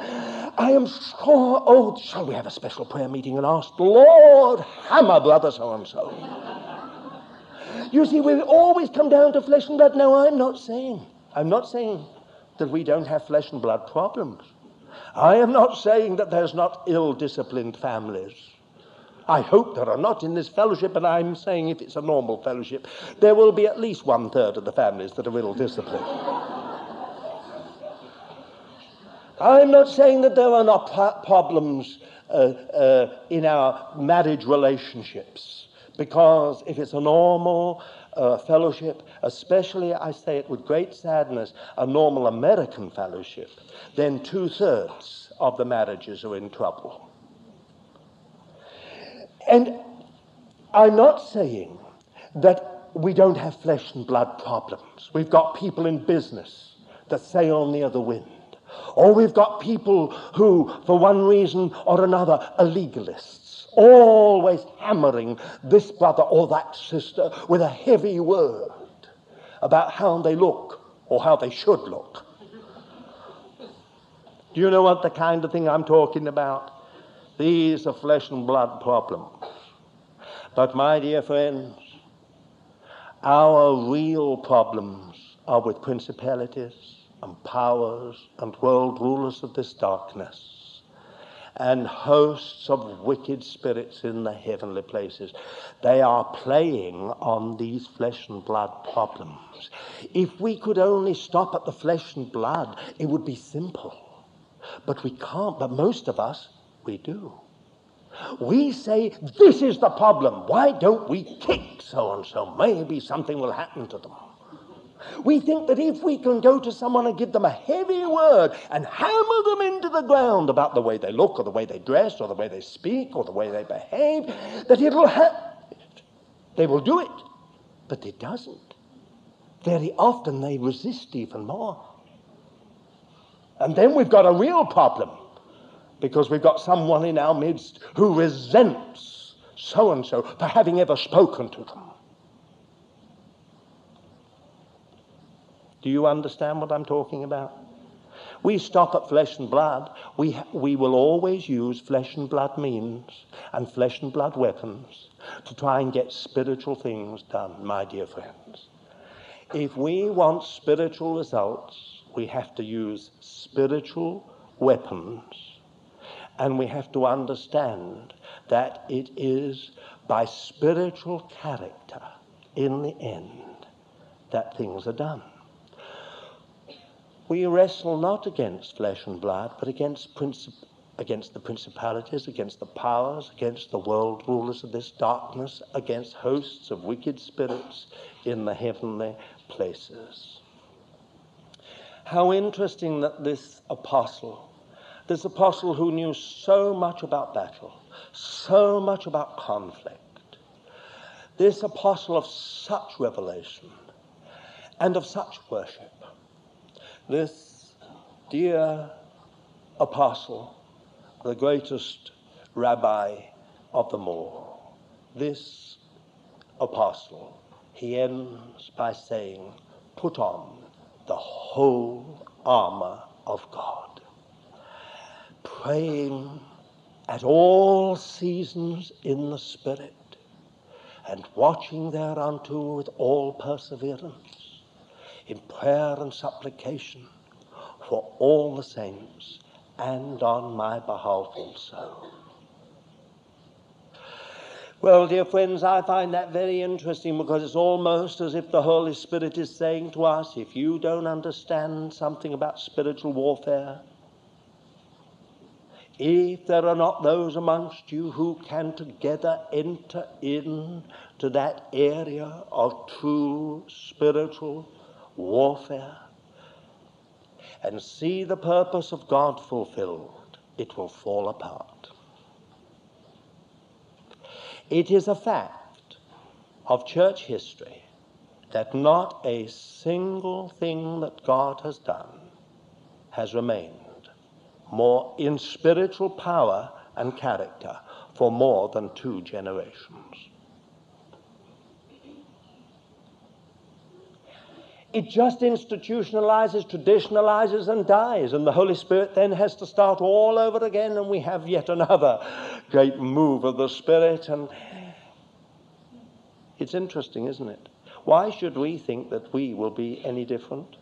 I am sure, oh, shall we have a special prayer meeting and ask, Lord, hammer brother so and so? You see, we always come down to flesh and blood. No, I'm not saying, I'm not saying that we don't have flesh and blood problems. I am not saying that there's not ill disciplined families. I hope there are not in this fellowship, and I'm saying if it's a normal fellowship, there will be at least one third of the families that are ill disciplined. I'm not saying that there are not problems uh, uh, in our marriage relationships. Because if it's a normal uh, fellowship, especially, I say it with great sadness, a normal American fellowship, then two thirds of the marriages are in trouble. And I'm not saying that we don't have flesh and blood problems. We've got people in business that sail near the wind. Or we've got people who, for one reason or another, are legalists, always hammering this brother or that sister with a heavy word about how they look or how they should look. Do you know what the kind of thing I'm talking about? These are flesh and blood problems. But, my dear friends, our real problems are with principalities and powers and world rulers of this darkness and hosts of wicked spirits in the heavenly places. They are playing on these flesh and blood problems. If we could only stop at the flesh and blood, it would be simple. But we can't, but most of us, we do. We say, This is the problem. Why don't we kick so and so? Maybe something will happen to them. We think that if we can go to someone and give them a heavy word and hammer them into the ground about the way they look or the way they dress or the way they speak or the way they behave, that it'll ha- they will do it. But it doesn't. Very often they resist even more. And then we've got a real problem because we've got someone in our midst who resents so and so for having ever spoken to them. Do you understand what I'm talking about? We stop at flesh and blood. We, we will always use flesh and blood means and flesh and blood weapons to try and get spiritual things done, my dear friends. If we want spiritual results, we have to use spiritual weapons and we have to understand that it is by spiritual character in the end that things are done. We wrestle not against flesh and blood, but against, princip- against the principalities, against the powers, against the world rulers of this darkness, against hosts of wicked spirits in the heavenly places. How interesting that this apostle this apostle who knew so much about battle, so much about conflict. This apostle of such revelation and of such worship. This dear apostle, the greatest rabbi of them all. This apostle, he ends by saying, Put on the whole armor of God praying at all seasons in the Spirit, and watching thereunto with all perseverance, in prayer and supplication for all the saints, and on my behalf also. Well, dear friends, I find that very interesting because it's almost as if the Holy Spirit is saying to us if you don't understand something about spiritual warfare, if there are not those amongst you who can together enter into that area of true spiritual warfare and see the purpose of God fulfilled, it will fall apart. It is a fact of church history that not a single thing that God has done has remained more in spiritual power and character for more than two generations. It just institutionalizes, traditionalizes, and dies. And the Holy Spirit then has to start all over again, and we have yet another great move of the Spirit. And it's interesting, isn't it? Why should we think that we will be any different?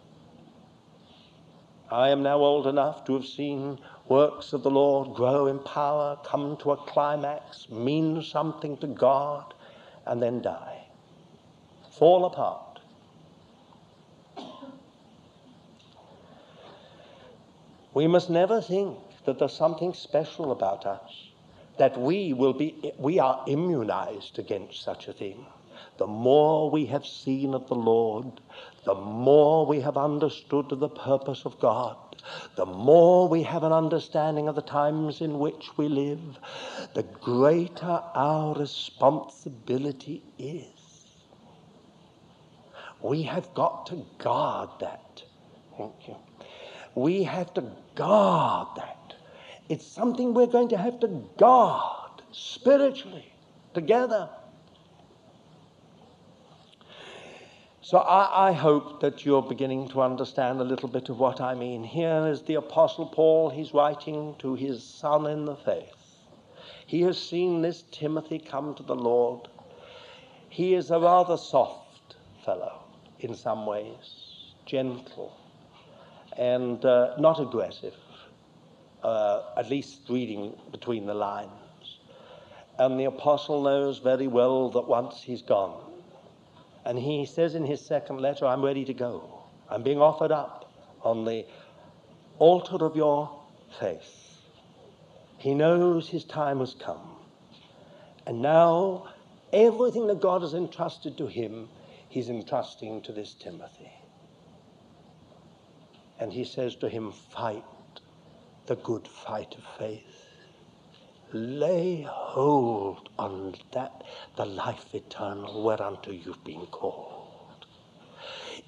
I am now old enough to have seen works of the Lord grow in power, come to a climax, mean something to God, and then die. Fall apart. We must never think that there's something special about us, that we will be we are immunized against such a thing. The more we have seen of the Lord, the more we have understood the purpose of God, the more we have an understanding of the times in which we live, the greater our responsibility is. We have got to guard that. Thank you. We have to guard that. It's something we're going to have to guard spiritually together. So I, I, hope that you're beginning to understand a little bit of what I mean. Here is the Apostle Paul, he's writing to his son in the faith. He has seen this Timothy come to the Lord. He is a rather soft fellow in some ways, gentle, and uh, not aggressive, uh, at least reading between the lines. And the apostle knows very well that once he's gone, and he says in his second letter, I'm ready to go. I'm being offered up on the altar of your faith. He knows his time has come. And now, everything that God has entrusted to him, he's entrusting to this Timothy. And he says to him, Fight the good fight of faith lay hold on that the life eternal whereunto you've been called.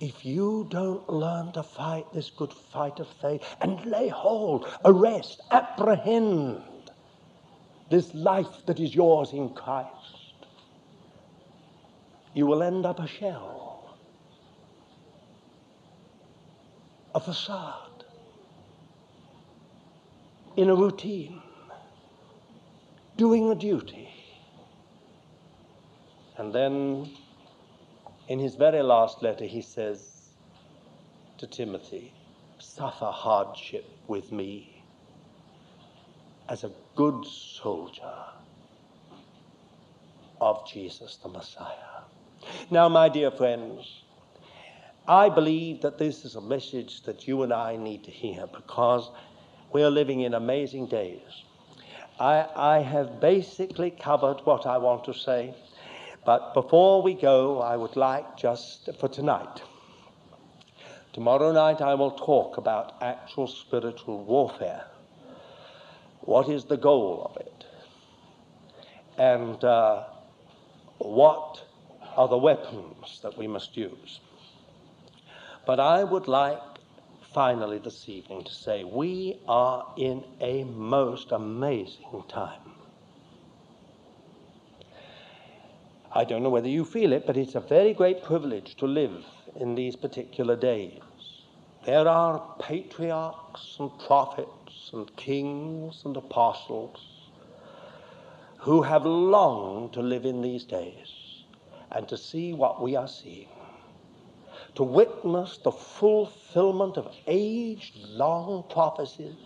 If you don't learn to fight this good fight of faith and lay hold, arrest, apprehend this life that is yours in Christ, you will end up a shell, a facade, in a routine doing a duty. And then in his very last letter, he says to Timothy, Suffer hardship with me as a good soldier of Jesus the Messiah. Now, my dear friends, I believe that this is a message that you and I need to hear because we are living in amazing days. I, I have basically covered what I want to say. But before we go, I would like just for tonight. Tomorrow night, I will talk about actual spiritual warfare. What is the goal of it? And uh, what are the weapons that we must use? But I would like finally this evening to say we are in a most amazing time. I don't know whether you feel it, but it's a very great privilege to live in these particular days. There are patriarchs and prophets and kings and apostles who have longed to live in these days and to see what we are seeing to witness the fulfillment of age long prophecies,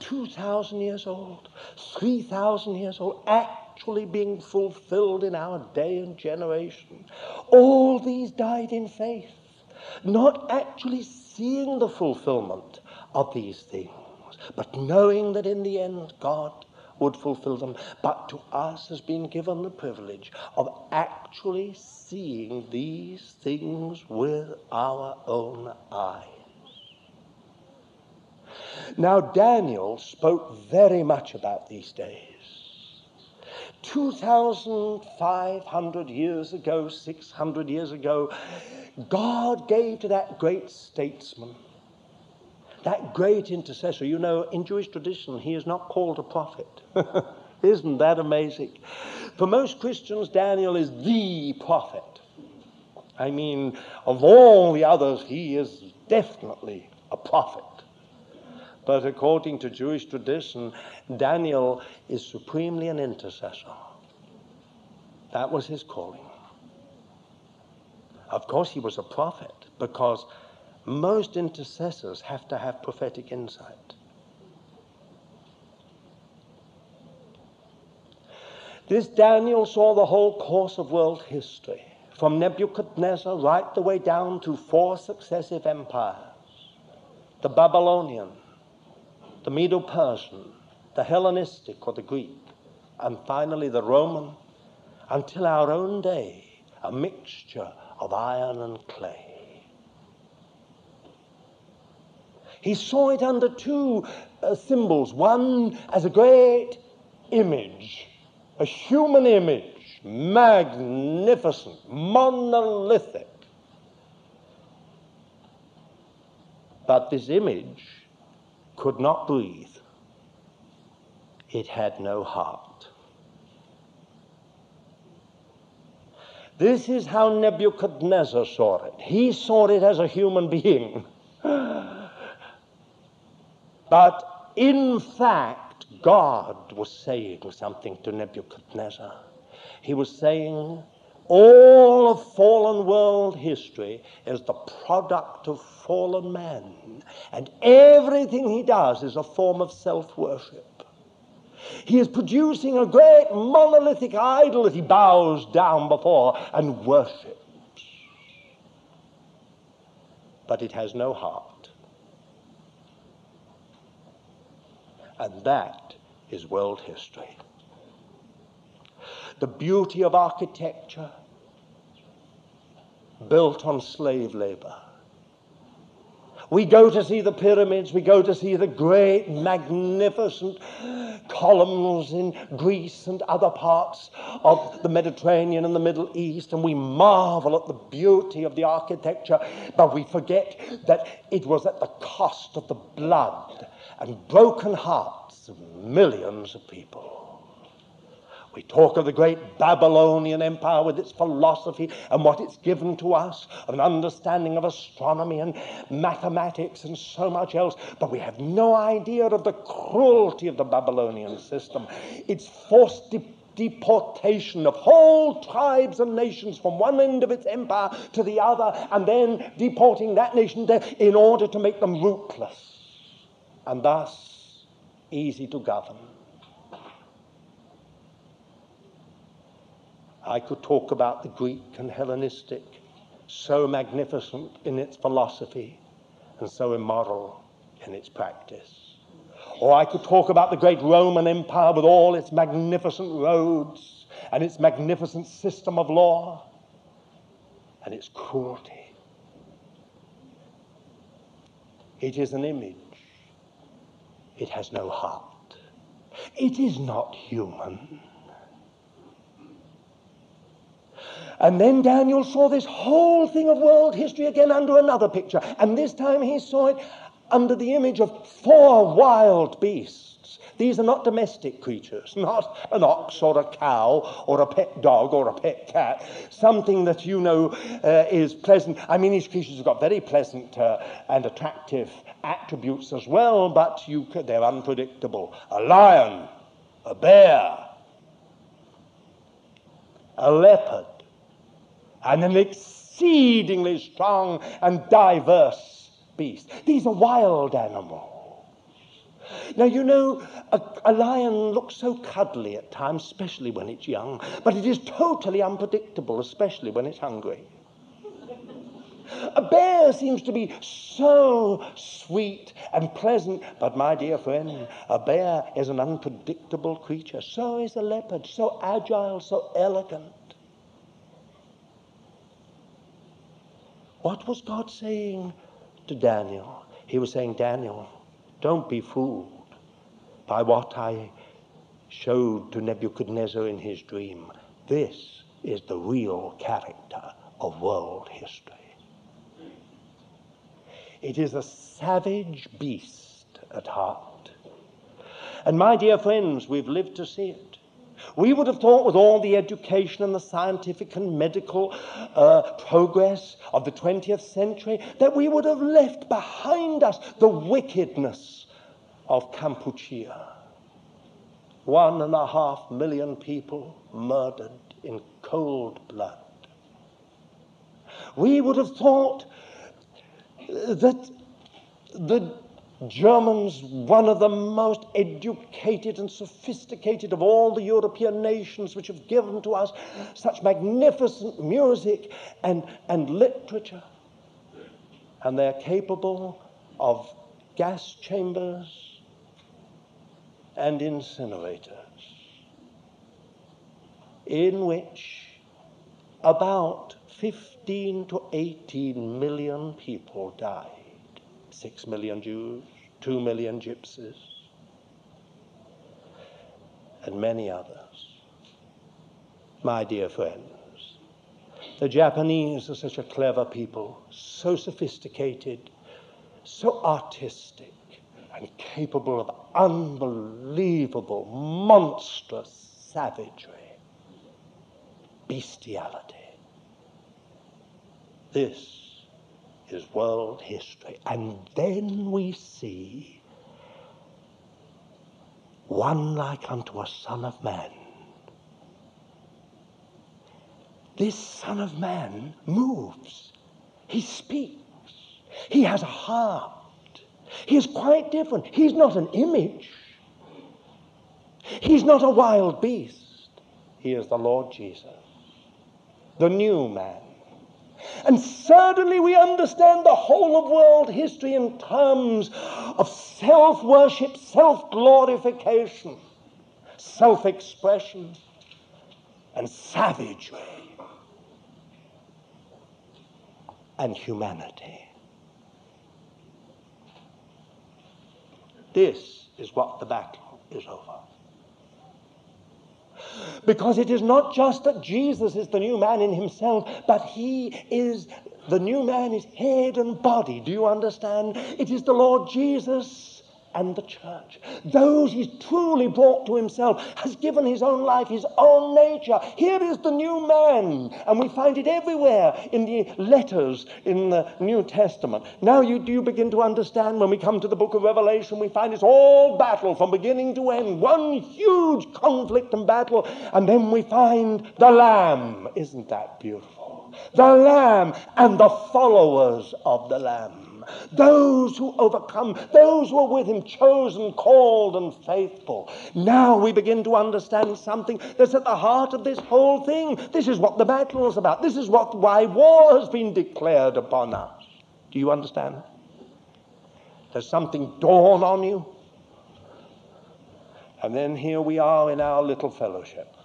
2,000 years old, 3,000 years old, actually being fulfilled in our day and generation. All these died in faith, not actually seeing the fulfillment of these things, but knowing that in the end God would fulfill them. But to us has been given the privilege of actually seeing these things with our own eyes. Now, Daniel spoke very much about these days. 2,500 years ago, 600 years ago, God gave to that great statesman that great intercessor. You know, in Jewish tradition, he is not called a prophet. Isn't that amazing? For most Christians, Daniel is the prophet. I mean, of all the others, he is definitely a prophet. But according to Jewish tradition, Daniel is supremely an intercessor. That was his calling. Of course, he was a prophet because most intercessors have to have prophetic insight. This Daniel saw the whole course of world history, from Nebuchadnezzar right the way down to four successive empires the Babylonian, the Medo Persian, the Hellenistic or the Greek, and finally the Roman, until our own day, a mixture of iron and clay. He saw it under two uh, symbols one as a great image, a human image, magnificent, monolithic. But this image could not breathe. It had no heart. This is how Nebuchadnezzar saw it. He saw it as a human being. But in fact, God was saying something to Nebuchadnezzar. He was saying, all of fallen world history is the product of fallen man. And everything he does is a form of self worship. He is producing a great monolithic idol that he bows down before and worships. But it has no heart. And that is world history. The beauty of architecture built on slave labor we go to see the pyramids, we go to see the great, magnificent columns in Greece and other parts of the Mediterranean and the Middle East, and we marvel at the beauty of the architecture, but we forget that it was at the cost of the blood and broken hearts of millions of people. We talk of the great Babylonian Empire with its philosophy and what it's given to us, an understanding of astronomy and mathematics and so much else, but we have no idea of the cruelty of the Babylonian system. Its forced de- deportation of whole tribes and nations from one end of its empire to the other, and then deporting that nation there in order to make them rootless and thus easy to govern. I could talk about the Greek and Hellenistic, so magnificent in its philosophy and so immoral in its practice. Or I could talk about the great Roman Empire with all its magnificent roads and its magnificent system of law and its cruelty. It is an image, it has no heart, it is not human. And then Daniel saw this whole thing of world history again under another picture. And this time he saw it under the image of four wild beasts. These are not domestic creatures, not an ox or a cow or a pet dog or a pet cat, something that you know uh, is pleasant. I mean, these creatures have got very pleasant uh, and attractive attributes as well, but you, they're unpredictable. A lion, a bear, a leopard, and an exceedingly strong and diverse beast. These are wild animals. Now, you know, a, a, lion looks so cuddly at times, especially when it's young, but it is totally unpredictable, especially when it's hungry. A bear seems to be so sweet and pleasant, but my dear friend, a bear is an unpredictable creature. So is a leopard, so agile, so elegant. What was God saying to Daniel? He was saying, Daniel, don't be fooled by what I showed to Nebuchadnezzar in his dream. This is the real character of world history. It is a savage beast at heart. And my dear friends, we've lived to see it. We would have thought, with all the education and the scientific and medical uh, progress of the 20th century, that we would have left behind us the wickedness of Kampuchea. One and a half million people murdered in cold blood. We would have thought that the Germans, one of the most educated and sophisticated of all the European nations, which have given to us such magnificent music and, and literature. And they're capable of gas chambers and incinerators. in which about 15 to 18 million people died. Six million Jews, two million gypsies, and many others. My dear friends, the Japanese are such a clever people, so sophisticated, so artistic, and capable of unbelievable, monstrous savagery, bestiality. This is world history. And then we see one like unto a son of man. This son of man moves. He speaks. He has a heart. He is quite different. He's not an image. He's not a wild beast. He is the Lord Jesus, the new man. And certainly we understand the whole of world history in terms of self worship, self glorification, self expression, and savagery and humanity. This is what the battle is over. Because it is not just that Jesus is the new man in himself, but he is the new man is head and body. Do you understand? It is the Lord Jesus and the church. Those he's truly brought to himself, has given his own life, his own nature. Here is the new man. And we find it everywhere in the letters in the New Testament. Now you do begin to understand when we come to the book of Revelation, we find it's all battle from beginning to end, one huge conflict and battle. And then we find the Lamb. Isn't that beautiful? The Lamb and the followers of the Lamb those who overcome, those who are with him, chosen, called, and faithful. Now we begin to understand something that's at the heart of this whole thing. This is what the battle is about. This is what why war has been declared upon us. Do you understand? Does something dawn on you? And then here we are in our little fellowship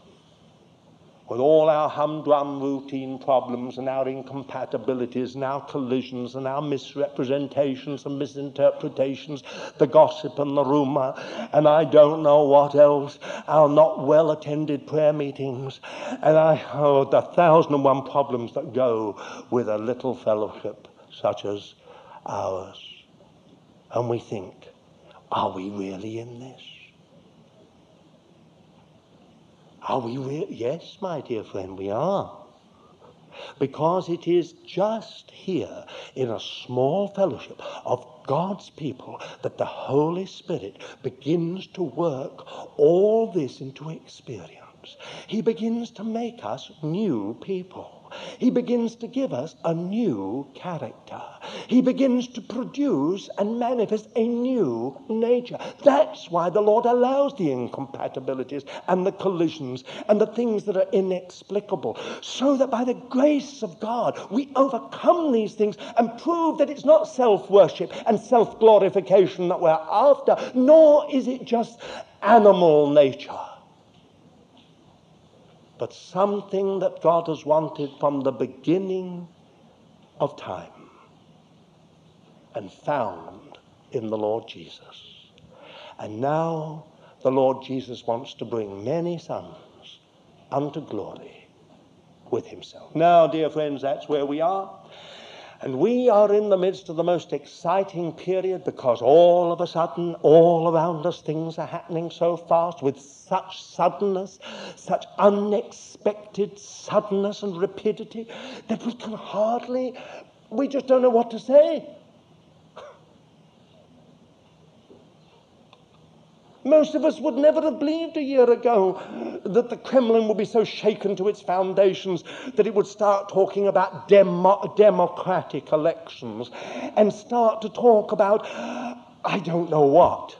with all our humdrum routine problems and our incompatibilities and our collisions and our misrepresentations and misinterpretations, the gossip and the rumor, and I don't know what else, our not well attended prayer meetings, and I, oh, the thousand and one problems that go with a little fellowship such as ours. And we think, are we really in this? Are we real? Yes, my dear friend, we are. Because it is just here in a small fellowship of God's people that the Holy Spirit begins to work all this into experience. He begins to make us new people. He begins to give us a new character. He begins to produce and manifest a new nature. That's why the Lord allows the incompatibilities and the collisions and the things that are inexplicable, so that by the grace of God we overcome these things and prove that it's not self worship and self glorification that we're after, nor is it just animal nature but something that God has wanted from the beginning of time and found in the Lord Jesus. And now the Lord Jesus wants to bring many sons unto glory with himself. Now, dear friends, that's where we are. And we are in the midst of the most exciting period because all of a sudden, all around us, things are happening so fast with such suddenness, such unexpected suddenness and rapidity that we can hardly, we just don't know what to say. Most of us would never have believed a year ago that the Kremlin would be so shaken to its foundations that it would start talking about demo- democratic elections and start to talk about, I don't know what.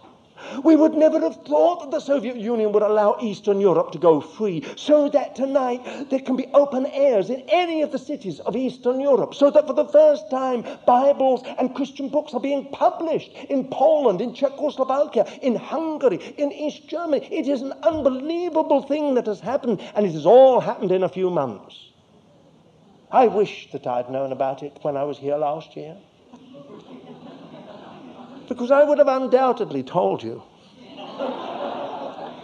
We would never have thought that the Soviet Union would allow Eastern Europe to go free, so that tonight there can be open airs in any of the cities of Eastern Europe, so that for the first time Bibles and Christian books are being published in Poland, in Czechoslovakia, in Hungary, in East Germany. It is an unbelievable thing that has happened, and it has all happened in a few months. I wish that I'd known about it when I was here last year because I would have undoubtedly told you.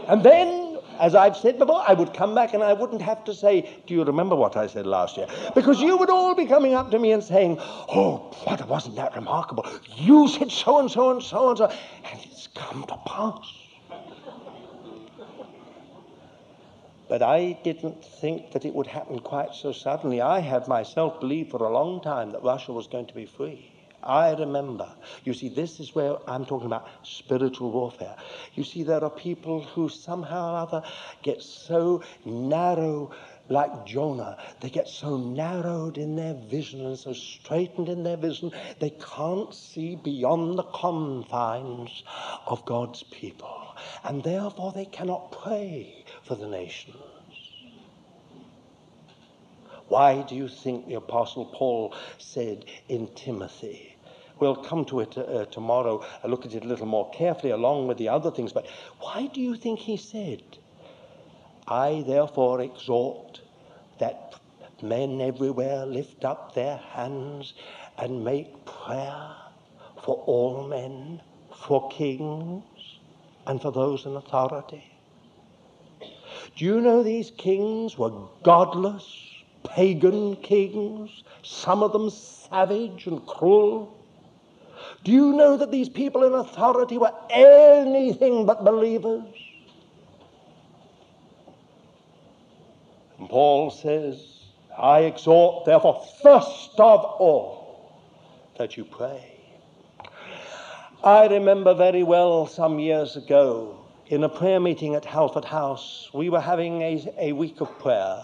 and then, as I've said before, I would come back and I wouldn't have to say, Do you remember what I said last year? Because you would all be coming up to me and saying, Oh, what wasn't that remarkable? You said so and so and so and so, and it's come to pass. But I didn't think that it would happen quite so suddenly. I had myself believed for a long time that Russia was going to be free. I remember. You see, this is where I'm talking about spiritual warfare. You see, there are people who somehow or other get so narrow, like Jonah. They get so narrowed in their vision and so straightened in their vision, they can't see beyond the confines of God's people. And therefore, they cannot pray for the nations. Why do you think the Apostle Paul said in Timothy, We'll come to it uh, tomorrow, and look at it a little more carefully along with the other things. But why do you think he said, I therefore exhort that men everywhere lift up their hands and make prayer for all men, for kings, and for those in authority? Do you know these kings were godless, pagan kings, some of them savage and cruel? Do you know that these people in authority were anything but believers? And Paul says, I exhort, therefore, first of all, that you pray. I remember very well some years ago in a prayer meeting at Halford House, we were having a, a week of prayer.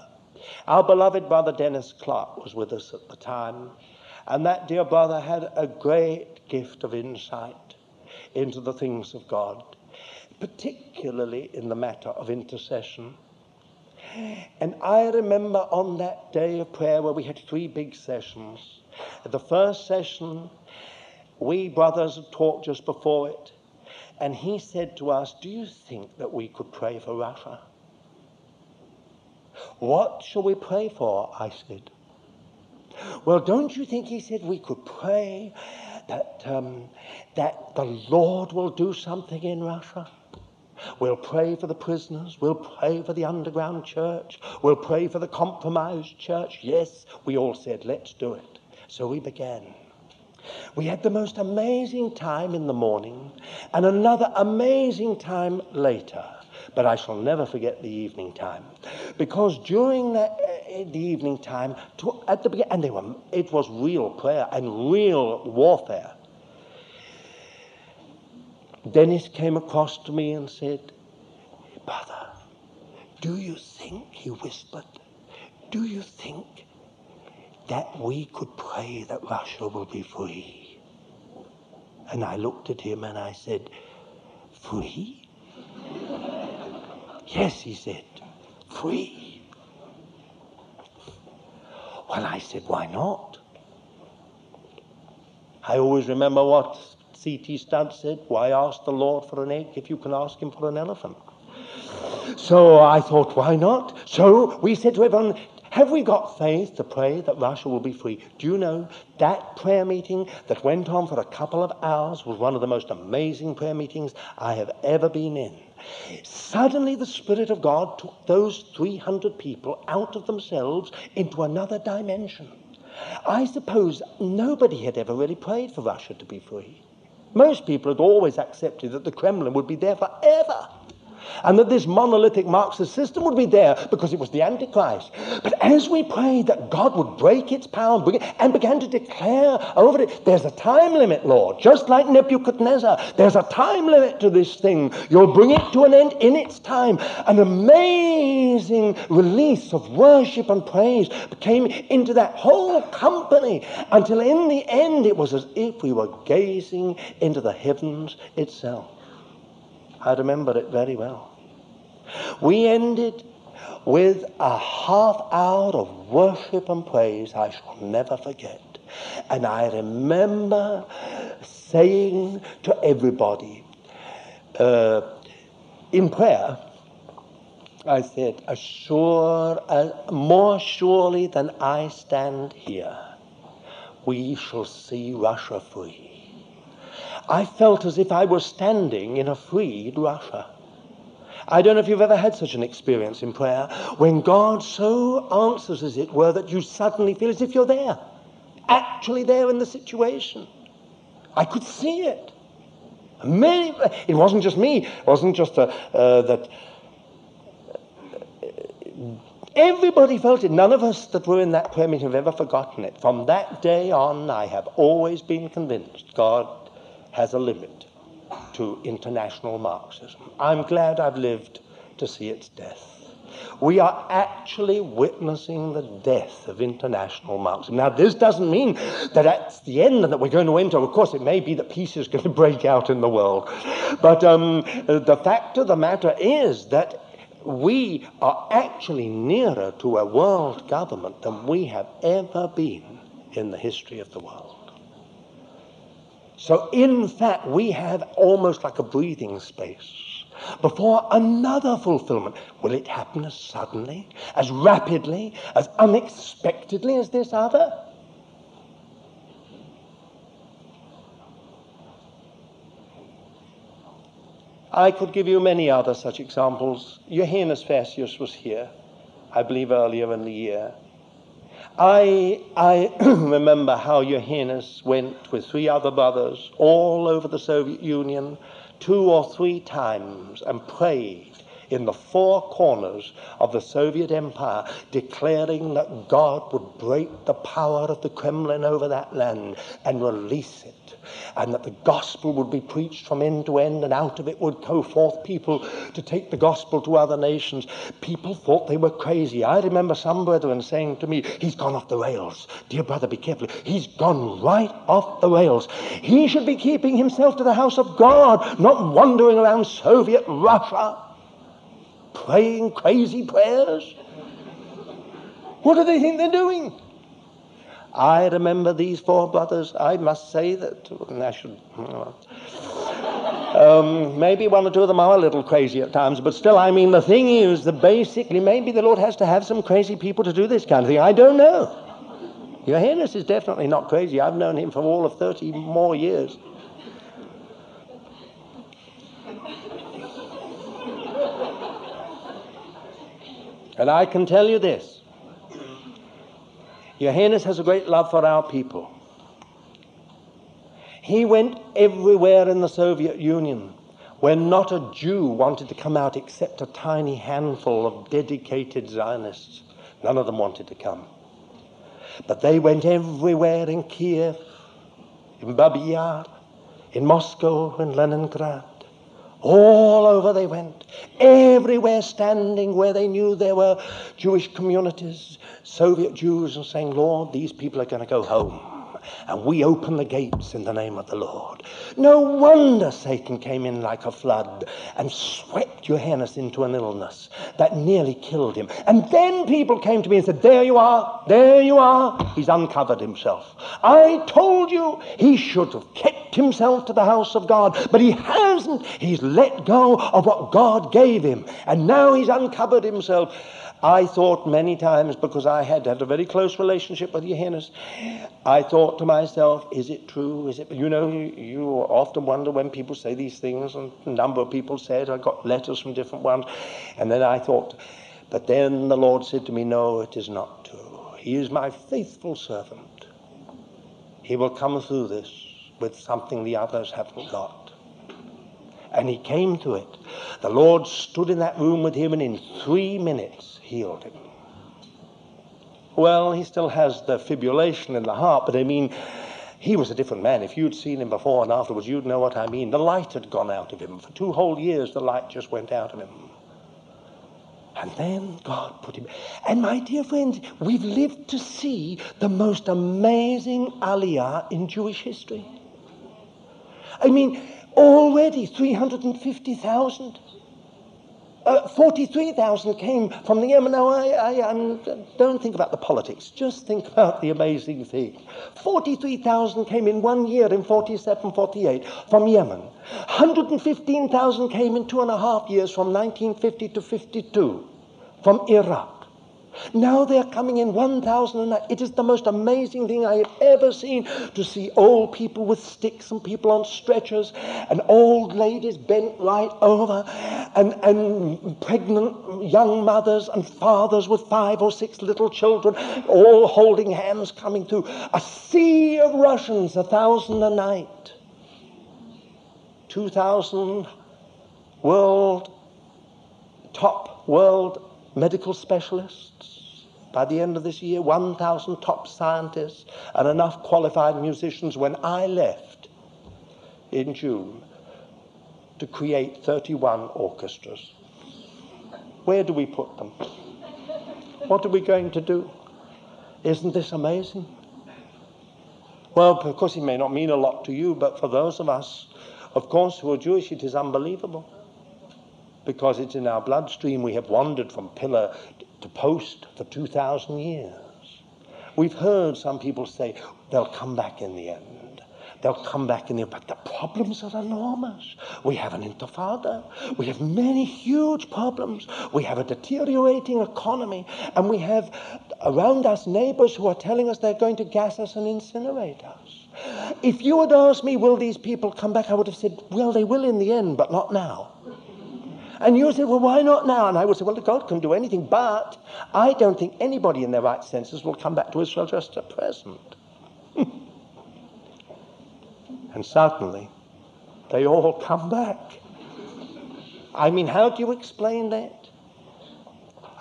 Our beloved brother Dennis Clark was with us at the time. And that dear brother had a great gift of insight into the things of God, particularly in the matter of intercession. And I remember on that day of prayer where we had three big sessions. The first session, we brothers had talked just before it, and he said to us, Do you think that we could pray for Russia? What shall we pray for? I said. Well, don't you think he said we could pray that, um, that the Lord will do something in Russia? We'll pray for the prisoners. We'll pray for the underground church. We'll pray for the compromised church. Yes, we all said, let's do it. So we began. We had the most amazing time in the morning and another amazing time later. But I shall never forget the evening time. Because during the, uh, the evening time, to, at the beginning, and they were, it was real prayer and real warfare. Dennis came across to me and said, Brother, do you think, he whispered, do you think that we could pray that Russia will be free? And I looked at him and I said, Free? Yes, he said, free. Well, I said, why not? I always remember what C.T. Studd said why ask the Lord for an egg if you can ask him for an elephant? So I thought, why not? So we said to everyone, have we got faith to pray that Russia will be free? Do you know that prayer meeting that went on for a couple of hours was one of the most amazing prayer meetings I have ever been in? Suddenly, the Spirit of God took those 300 people out of themselves into another dimension. I suppose nobody had ever really prayed for Russia to be free. Most people had always accepted that the Kremlin would be there forever and that this monolithic Marxist system would be there because it was the Antichrist. But as we prayed that God would break its power and, began to declare over it, there's a time limit, Lord, just like Nebuchadnezzar. There's a time limit to this thing. You'll bring it to an end in its time. An amazing release of worship and praise came into that whole company until in the end it was as if we were gazing into the heavens itself. I remember it very well. We ended with a half hour of worship and praise I shall never forget. And I remember saying to everybody uh, in prayer, I said, as sure, as, more surely than I stand here, we shall see Russia free. I felt as if I was standing in a freed Russia. I don't know if you've ever had such an experience in prayer when God so answers, as it were, that you suddenly feel as if you're there, actually there in the situation. I could see it. Many, it wasn't just me. It wasn't just a, uh, that. Everybody felt it. None of us that were in that prayer meeting have ever forgotten it. From that day on, I have always been convinced God has a limit to international Marxism. I'm glad I've lived to see its death. We are actually witnessing the death of international Marxism. Now, this doesn't mean that that's the end and that we're going to enter. Of course, it may be that peace is going to break out in the world. But um, the fact of the matter is that we are actually nearer to a world government than we have ever been in the history of the world. So, in fact, we have almost like a breathing space before another fulfillment. Will it happen as suddenly, as rapidly, as unexpectedly as this other? I could give you many other such examples. Johannes Facius was here, I believe, earlier in the year. I, I remember how Johannes went with three other brothers all over the Soviet Union two or three times and prayed in the four corners of the Soviet Empire, declaring that God would break the power of the Kremlin over that land and release it and that the gospel would be preached from end to end, and out of it would go forth people to take the gospel to other nations. People thought they were crazy. I remember some brethren saying to me, He's gone off the rails. Dear brother, be careful. He's gone right off the rails. He should be keeping himself to the house of God, not wandering around Soviet Russia praying crazy prayers. What do they think they're doing? I remember these four brothers. I must say that I should. Um, maybe one or two of them are a little crazy at times, but still, I mean, the thing is that basically, maybe the Lord has to have some crazy people to do this kind of thing. I don't know. Johannes is definitely not crazy. I've known him for all of 30 more years. And I can tell you this Johannes has a great love for our people. He went everywhere in the Soviet Union where not a Jew wanted to come out except a tiny handful of dedicated Zionists. None of them wanted to come. But they went everywhere in Kiev, in Babi Yar, in Moscow, in Leningrad. All over they went, everywhere standing where they knew there were Jewish communities, Soviet Jews, and saying, Lord, these people are going to go home and we open the gates in the name of the Lord. No wonder Satan came in like a flood and swept Johannes into an illness that nearly killed him. And then people came to me and said, There you are, there you are. He's uncovered himself. I told you he should have kept himself to the house of God, but he hasn't. He's let go of what God gave him, and now he's uncovered himself. I thought many times, because I had had a very close relationship with Johannes, I thought to myself, is it true? Is it? You know, you, often wonder when people say these things, and a number of people said, I got letters from different ones, and then I thought, but then the Lord said to me, no, it is not true. He is my faithful servant. He will come through this with something the others haven't got. And he came to it. The Lord stood in that room with him and in three minutes healed him. Well, he still has the fibrillation in the heart, but I mean, he was a different man. If you'd seen him before and afterwards, you'd know what I mean. The light had gone out of him. For two whole years, the light just went out of him. And then God put him. And my dear friends, we've lived to see the most amazing aliyah in Jewish history. I mean, Already 350,000. Uh, 43,000 came from the Yemen. Now, I, I, I, don't think about the politics, just think about the amazing thing. 43,000 came in one year in 47, 48 from Yemen. 115,000 came in two and a half years from 1950 to 52 from Iraq. Now they're coming in 1,000 a night. It is the most amazing thing I have ever seen to see old people with sticks and people on stretchers and old ladies bent right over and, and pregnant young mothers and fathers with five or six little children all holding hands coming through. A sea of Russians, a thousand a night. 2,000 world, top world medical specialists. By the end of this year, 1,000 top scientists and enough qualified musicians when I left in June to create 31 orchestras. Where do we put them? What are we going to do? Isn't this amazing? Well, of course, it may not mean a lot to you, but for those of us, of course, who are Jewish, it is unbelievable because it's in our bloodstream. We have wandered from pillar to post for 2,000 years. We've heard some people say they'll come back in the end. They'll come back in the end. But the problems are enormous. We have an intifada. We have many huge problems. We have a deteriorating economy. And we have around us neighbors who are telling us they're going to gas us and incinerate us. If you had asked me, will these people come back, I would have said, well, they will in the end, but not now. And you say, well, why not now? And I would say, well, God can do anything, but I don't think anybody in their right senses will come back to Israel just at present. and suddenly, they all come back. I mean, how do you explain that?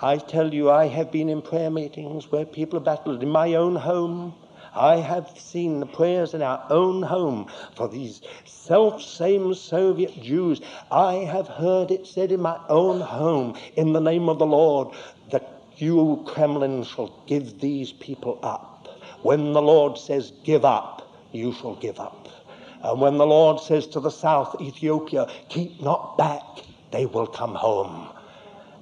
I tell you, I have been in prayer meetings where people have battled in my own home I have seen the prayers in our own home for these self same Soviet Jews. I have heard it said in my own home, in the name of the Lord, that you, Kremlin, shall give these people up. When the Lord says, give up, you shall give up. And when the Lord says to the south, Ethiopia, keep not back, they will come home.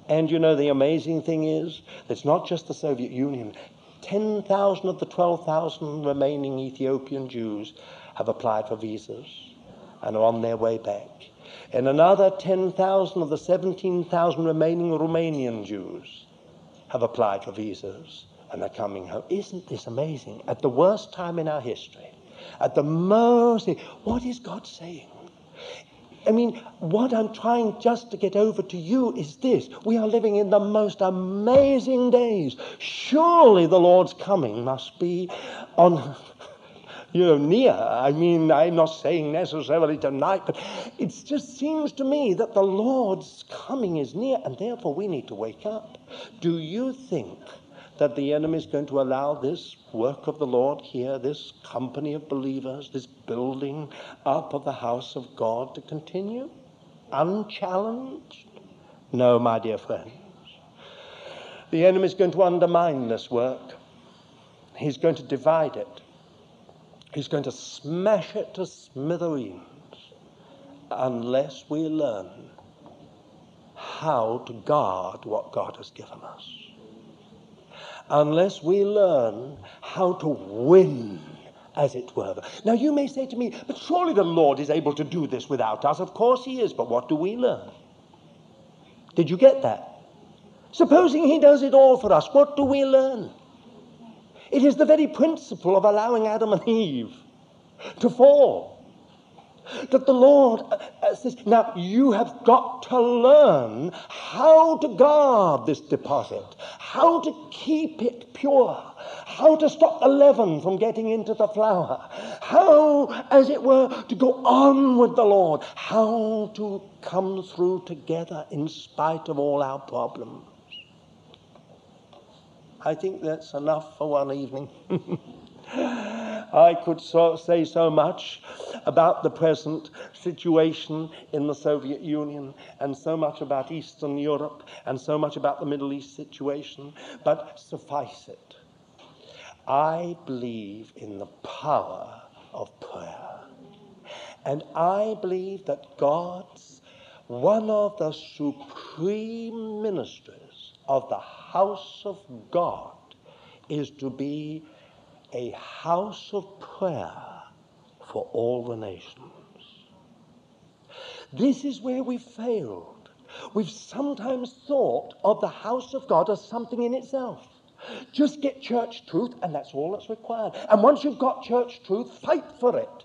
And you know, the amazing thing is, it's not just the Soviet Union. 10,000 of the 12,000 remaining Ethiopian Jews have applied for visas and are on their way back. And another 10,000 of the 17,000 remaining Romanian Jews have applied for visas and are coming home. Isn't this amazing? At the worst time in our history, at the most, what is God saying? I mean, what I'm trying just to get over to you is this. We are living in the most amazing days. Surely the Lord's coming must be on, you know, near. I mean, I'm not saying necessarily tonight, but it just seems to me that the Lord's coming is near, and therefore we need to wake up. Do you think that the enemy is going to allow this work of the Lord here, this company of believers, this building up of the house of God to continue unchallenged? No, my dear friends. The enemy is going to undermine this work. He's going to divide it. He's going to smash it to smithereens unless we learn how to guard what God has given us unless we learn how to win, as it were. Now, you may say to me, but surely the Lord is able to do this without us. Of course He is, but what do we learn? Did you get that? Supposing He does it all for us, what do we learn? It is the very principle of allowing Adam and Eve to fall that the Lord uh, uh, says, now you have got to learn how to guard this deposit, how to keep it pure, how to stop the leaven from getting into the flour, how, as it were, to go on with the Lord, how to come through together in spite of all our problems. I think that's enough for one evening. I could so, say so much about the present situation in the Soviet Union and so much about Eastern Europe and so much about the Middle East situation, but suffice it. I believe in the power of prayer. And I believe that God's one of the supreme ministries of the house of God is to be a house of prayer for all the nations. This is where we failed. We've sometimes thought of the house of God as something in itself. Just get church truth, and that's all that's required. And once you've got church truth, fight for it.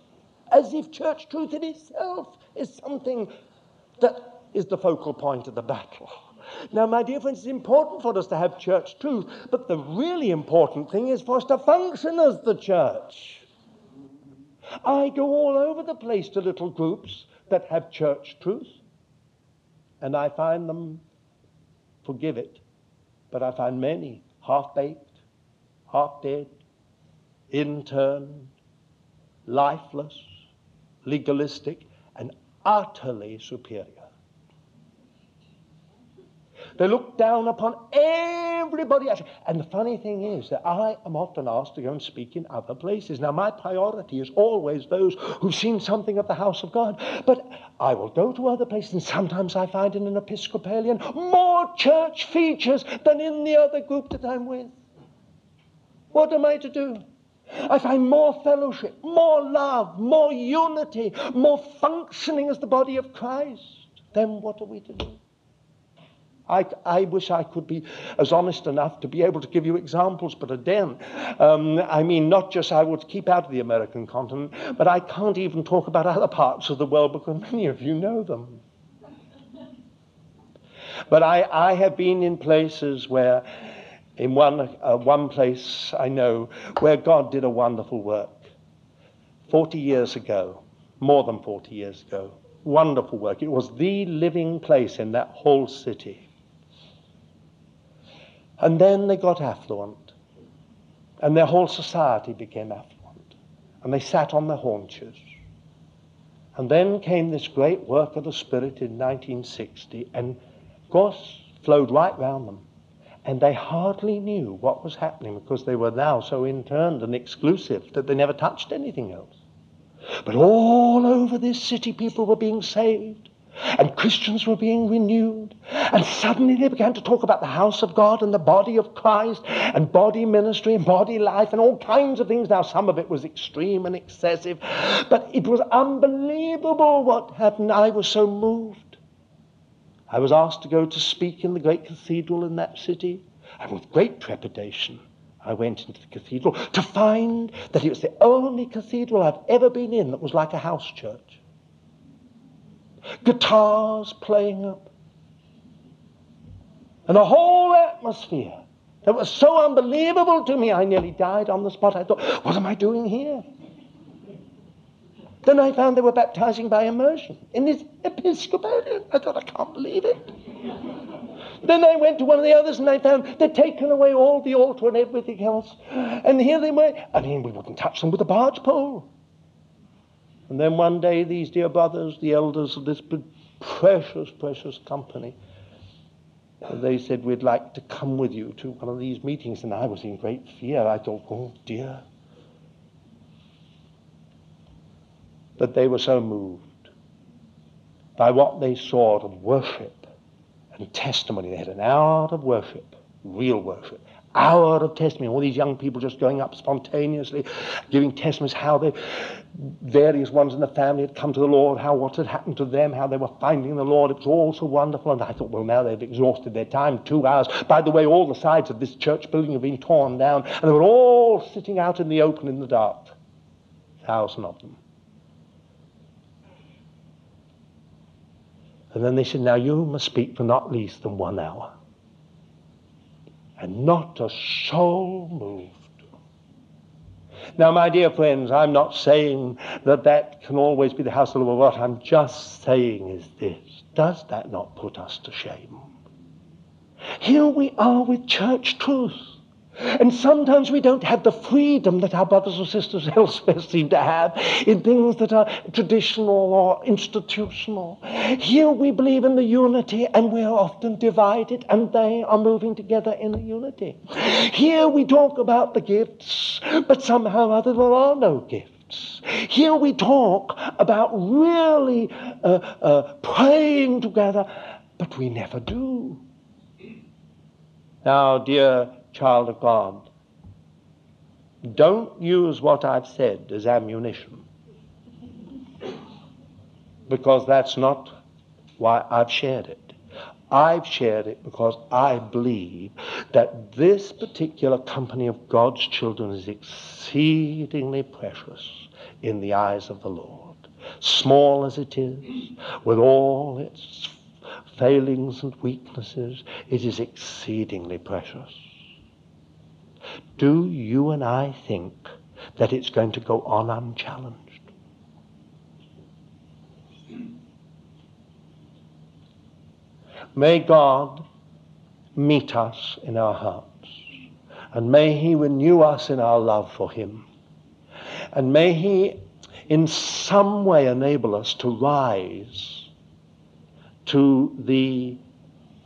As if church truth in itself is something that is the focal point of the battle. Now, my dear friends, it's important for us to have church truth, but the really important thing is for us to function as the church. I go all over the place to little groups that have church truth, and I find them, forgive it, but I find many half baked, half dead, interned, lifeless, legalistic, and utterly superior. They look down upon everybody else. And the funny thing is that I am often asked to go and speak in other places. Now, my priority is always those who've seen something of the house of God. But I will go to other places, and sometimes I find in an Episcopalian more church features than in the other group that I'm with. What am I to do? I find more fellowship, more love, more unity, more functioning as the body of Christ. Then what are we to do? I, I, wish I could be as honest enough to be able to give you examples, but again, um, I mean, not just I would keep out of the American continent, but I can't even talk about other parts of the world because many of you know them. But I, I have been in places where, in one, uh, one place I know, where God did a wonderful work. 40 years ago, more than 40 years ago, wonderful work. It was the living place in that whole city. And then they got affluent. And their whole society became affluent. And they sat on their haunches. And then came this great work of the Spirit in 1960, and Goss flowed right round them. And they hardly knew what was happening because they were now so interned and exclusive that they never touched anything else. But all over this city, people were being saved and Christians were being renewed. And suddenly they began to talk about the house of God and the body of Christ and body ministry and body life and all kinds of things. Now, some of it was extreme and excessive, but it was unbelievable what happened. I was so moved. I was asked to go to speak in the great cathedral in that city, and with great trepidation. I went into the cathedral to find that it was the only cathedral I've ever been in that was like a house church guitars playing up, and a whole atmosphere that was so unbelievable to me, I nearly died on the spot. I thought, what am I doing here? Then I found they were baptizing by immersion in this Episcopalian. I thought, I can't believe it. then I went to one of the others and I found they'd taken away all the altar and everything else. And here they were. I mean, we wouldn't touch them with a barge pole. And then one day, these dear brothers, the elders of this precious, precious company, they said, We'd like to come with you to one of these meetings. And I was in great fear. I thought, Oh dear. But they were so moved by what they saw of worship and testimony. They had an hour of worship, real worship hour of testimony. All these young people just going up spontaneously, giving testimonies how they, various ones in the family had come to the Lord, how what had happened to them, how they were finding the Lord. It was all so wonderful. And I thought, well, now they've exhausted their time, two hours. By the way, all the sides of this church building have been torn down, and they were all sitting out in the open in the dark. A Thousand of them. And then they said, Now you must speak for not least than one hour and not a soul moved. Now, my dear friends, I'm not saying that that can always be the house of the Lord. What I'm just saying is this does that not put us to shame? Here we are with church truth. And sometimes we don't have the freedom that our brothers and sisters elsewhere seem to have in things that are traditional or institutional. Here we believe in the unity and we are often divided and they are moving together in the unity. Here we talk about the gifts, but somehow or other there are no gifts. Here we talk about really uh, uh, praying together, but we never do. Now, dear child of God, don't use what I've said as ammunition. Because that's not why I've shared it. I've shared it because I believe that this particular company of God's children is exceedingly precious in the eyes of the Lord. Small as it is, with all its failings and weaknesses, it is exceedingly precious. Do you and I think that it's going to go on unchallenged? May God meet us in our hearts. And may He renew us in our love for Him. And may He in some way enable us to rise to the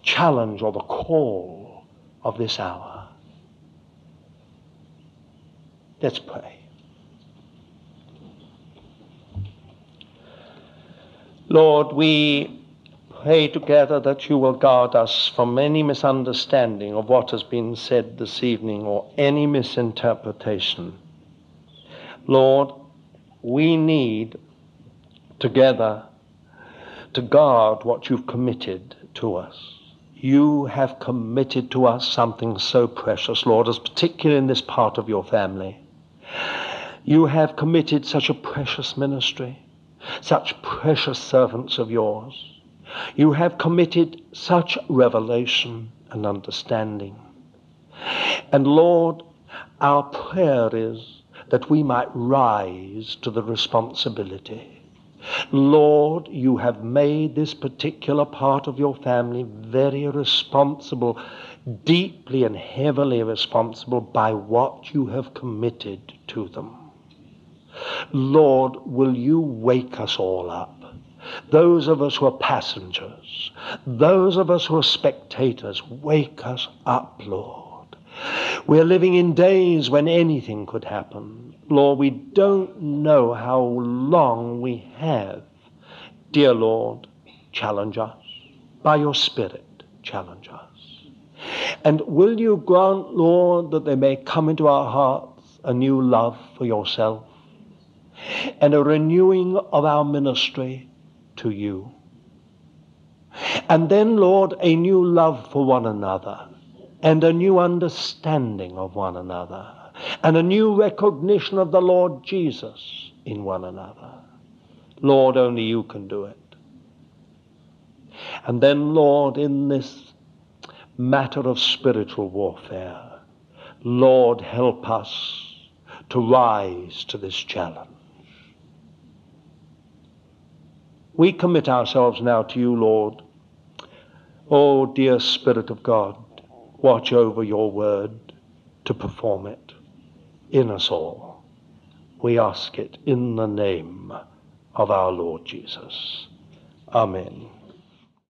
challenge or the call of this hour. Let's pray. Lord, we pray together that you will guard us from any misunderstanding of what has been said this evening or any misinterpretation. Lord, we need together to guard what you've committed to us. You have committed to us something so precious, Lord, as particularly in this part of your family. You have committed such a precious ministry, such precious servants of yours. You have committed such revelation and understanding. And Lord, our prayer is that we might rise to the responsibility. Lord, you have made this particular part of your family very responsible, deeply and heavily responsible by what you have committed to them. Lord, will you wake us all up? Those of us who are passengers, those of us who are spectators, wake us up, Lord. We're living in days when anything could happen. Lord, we don't know how long we have. Dear Lord, challenge us. By your Spirit, challenge us. And will you grant, Lord, that there may come into our hearts a new love for yourself and a renewing of our ministry to you. And then, Lord, a new love for one another and a new understanding of one another and a new recognition of the Lord Jesus in one another. Lord, only you can do it. And then, Lord, in this matter of spiritual warfare, Lord, help us to rise to this challenge. We commit ourselves now to you, Lord. Oh, dear Spirit of God, watch over your word to perform it in us all. We ask it in the name of our Lord Jesus. Amen.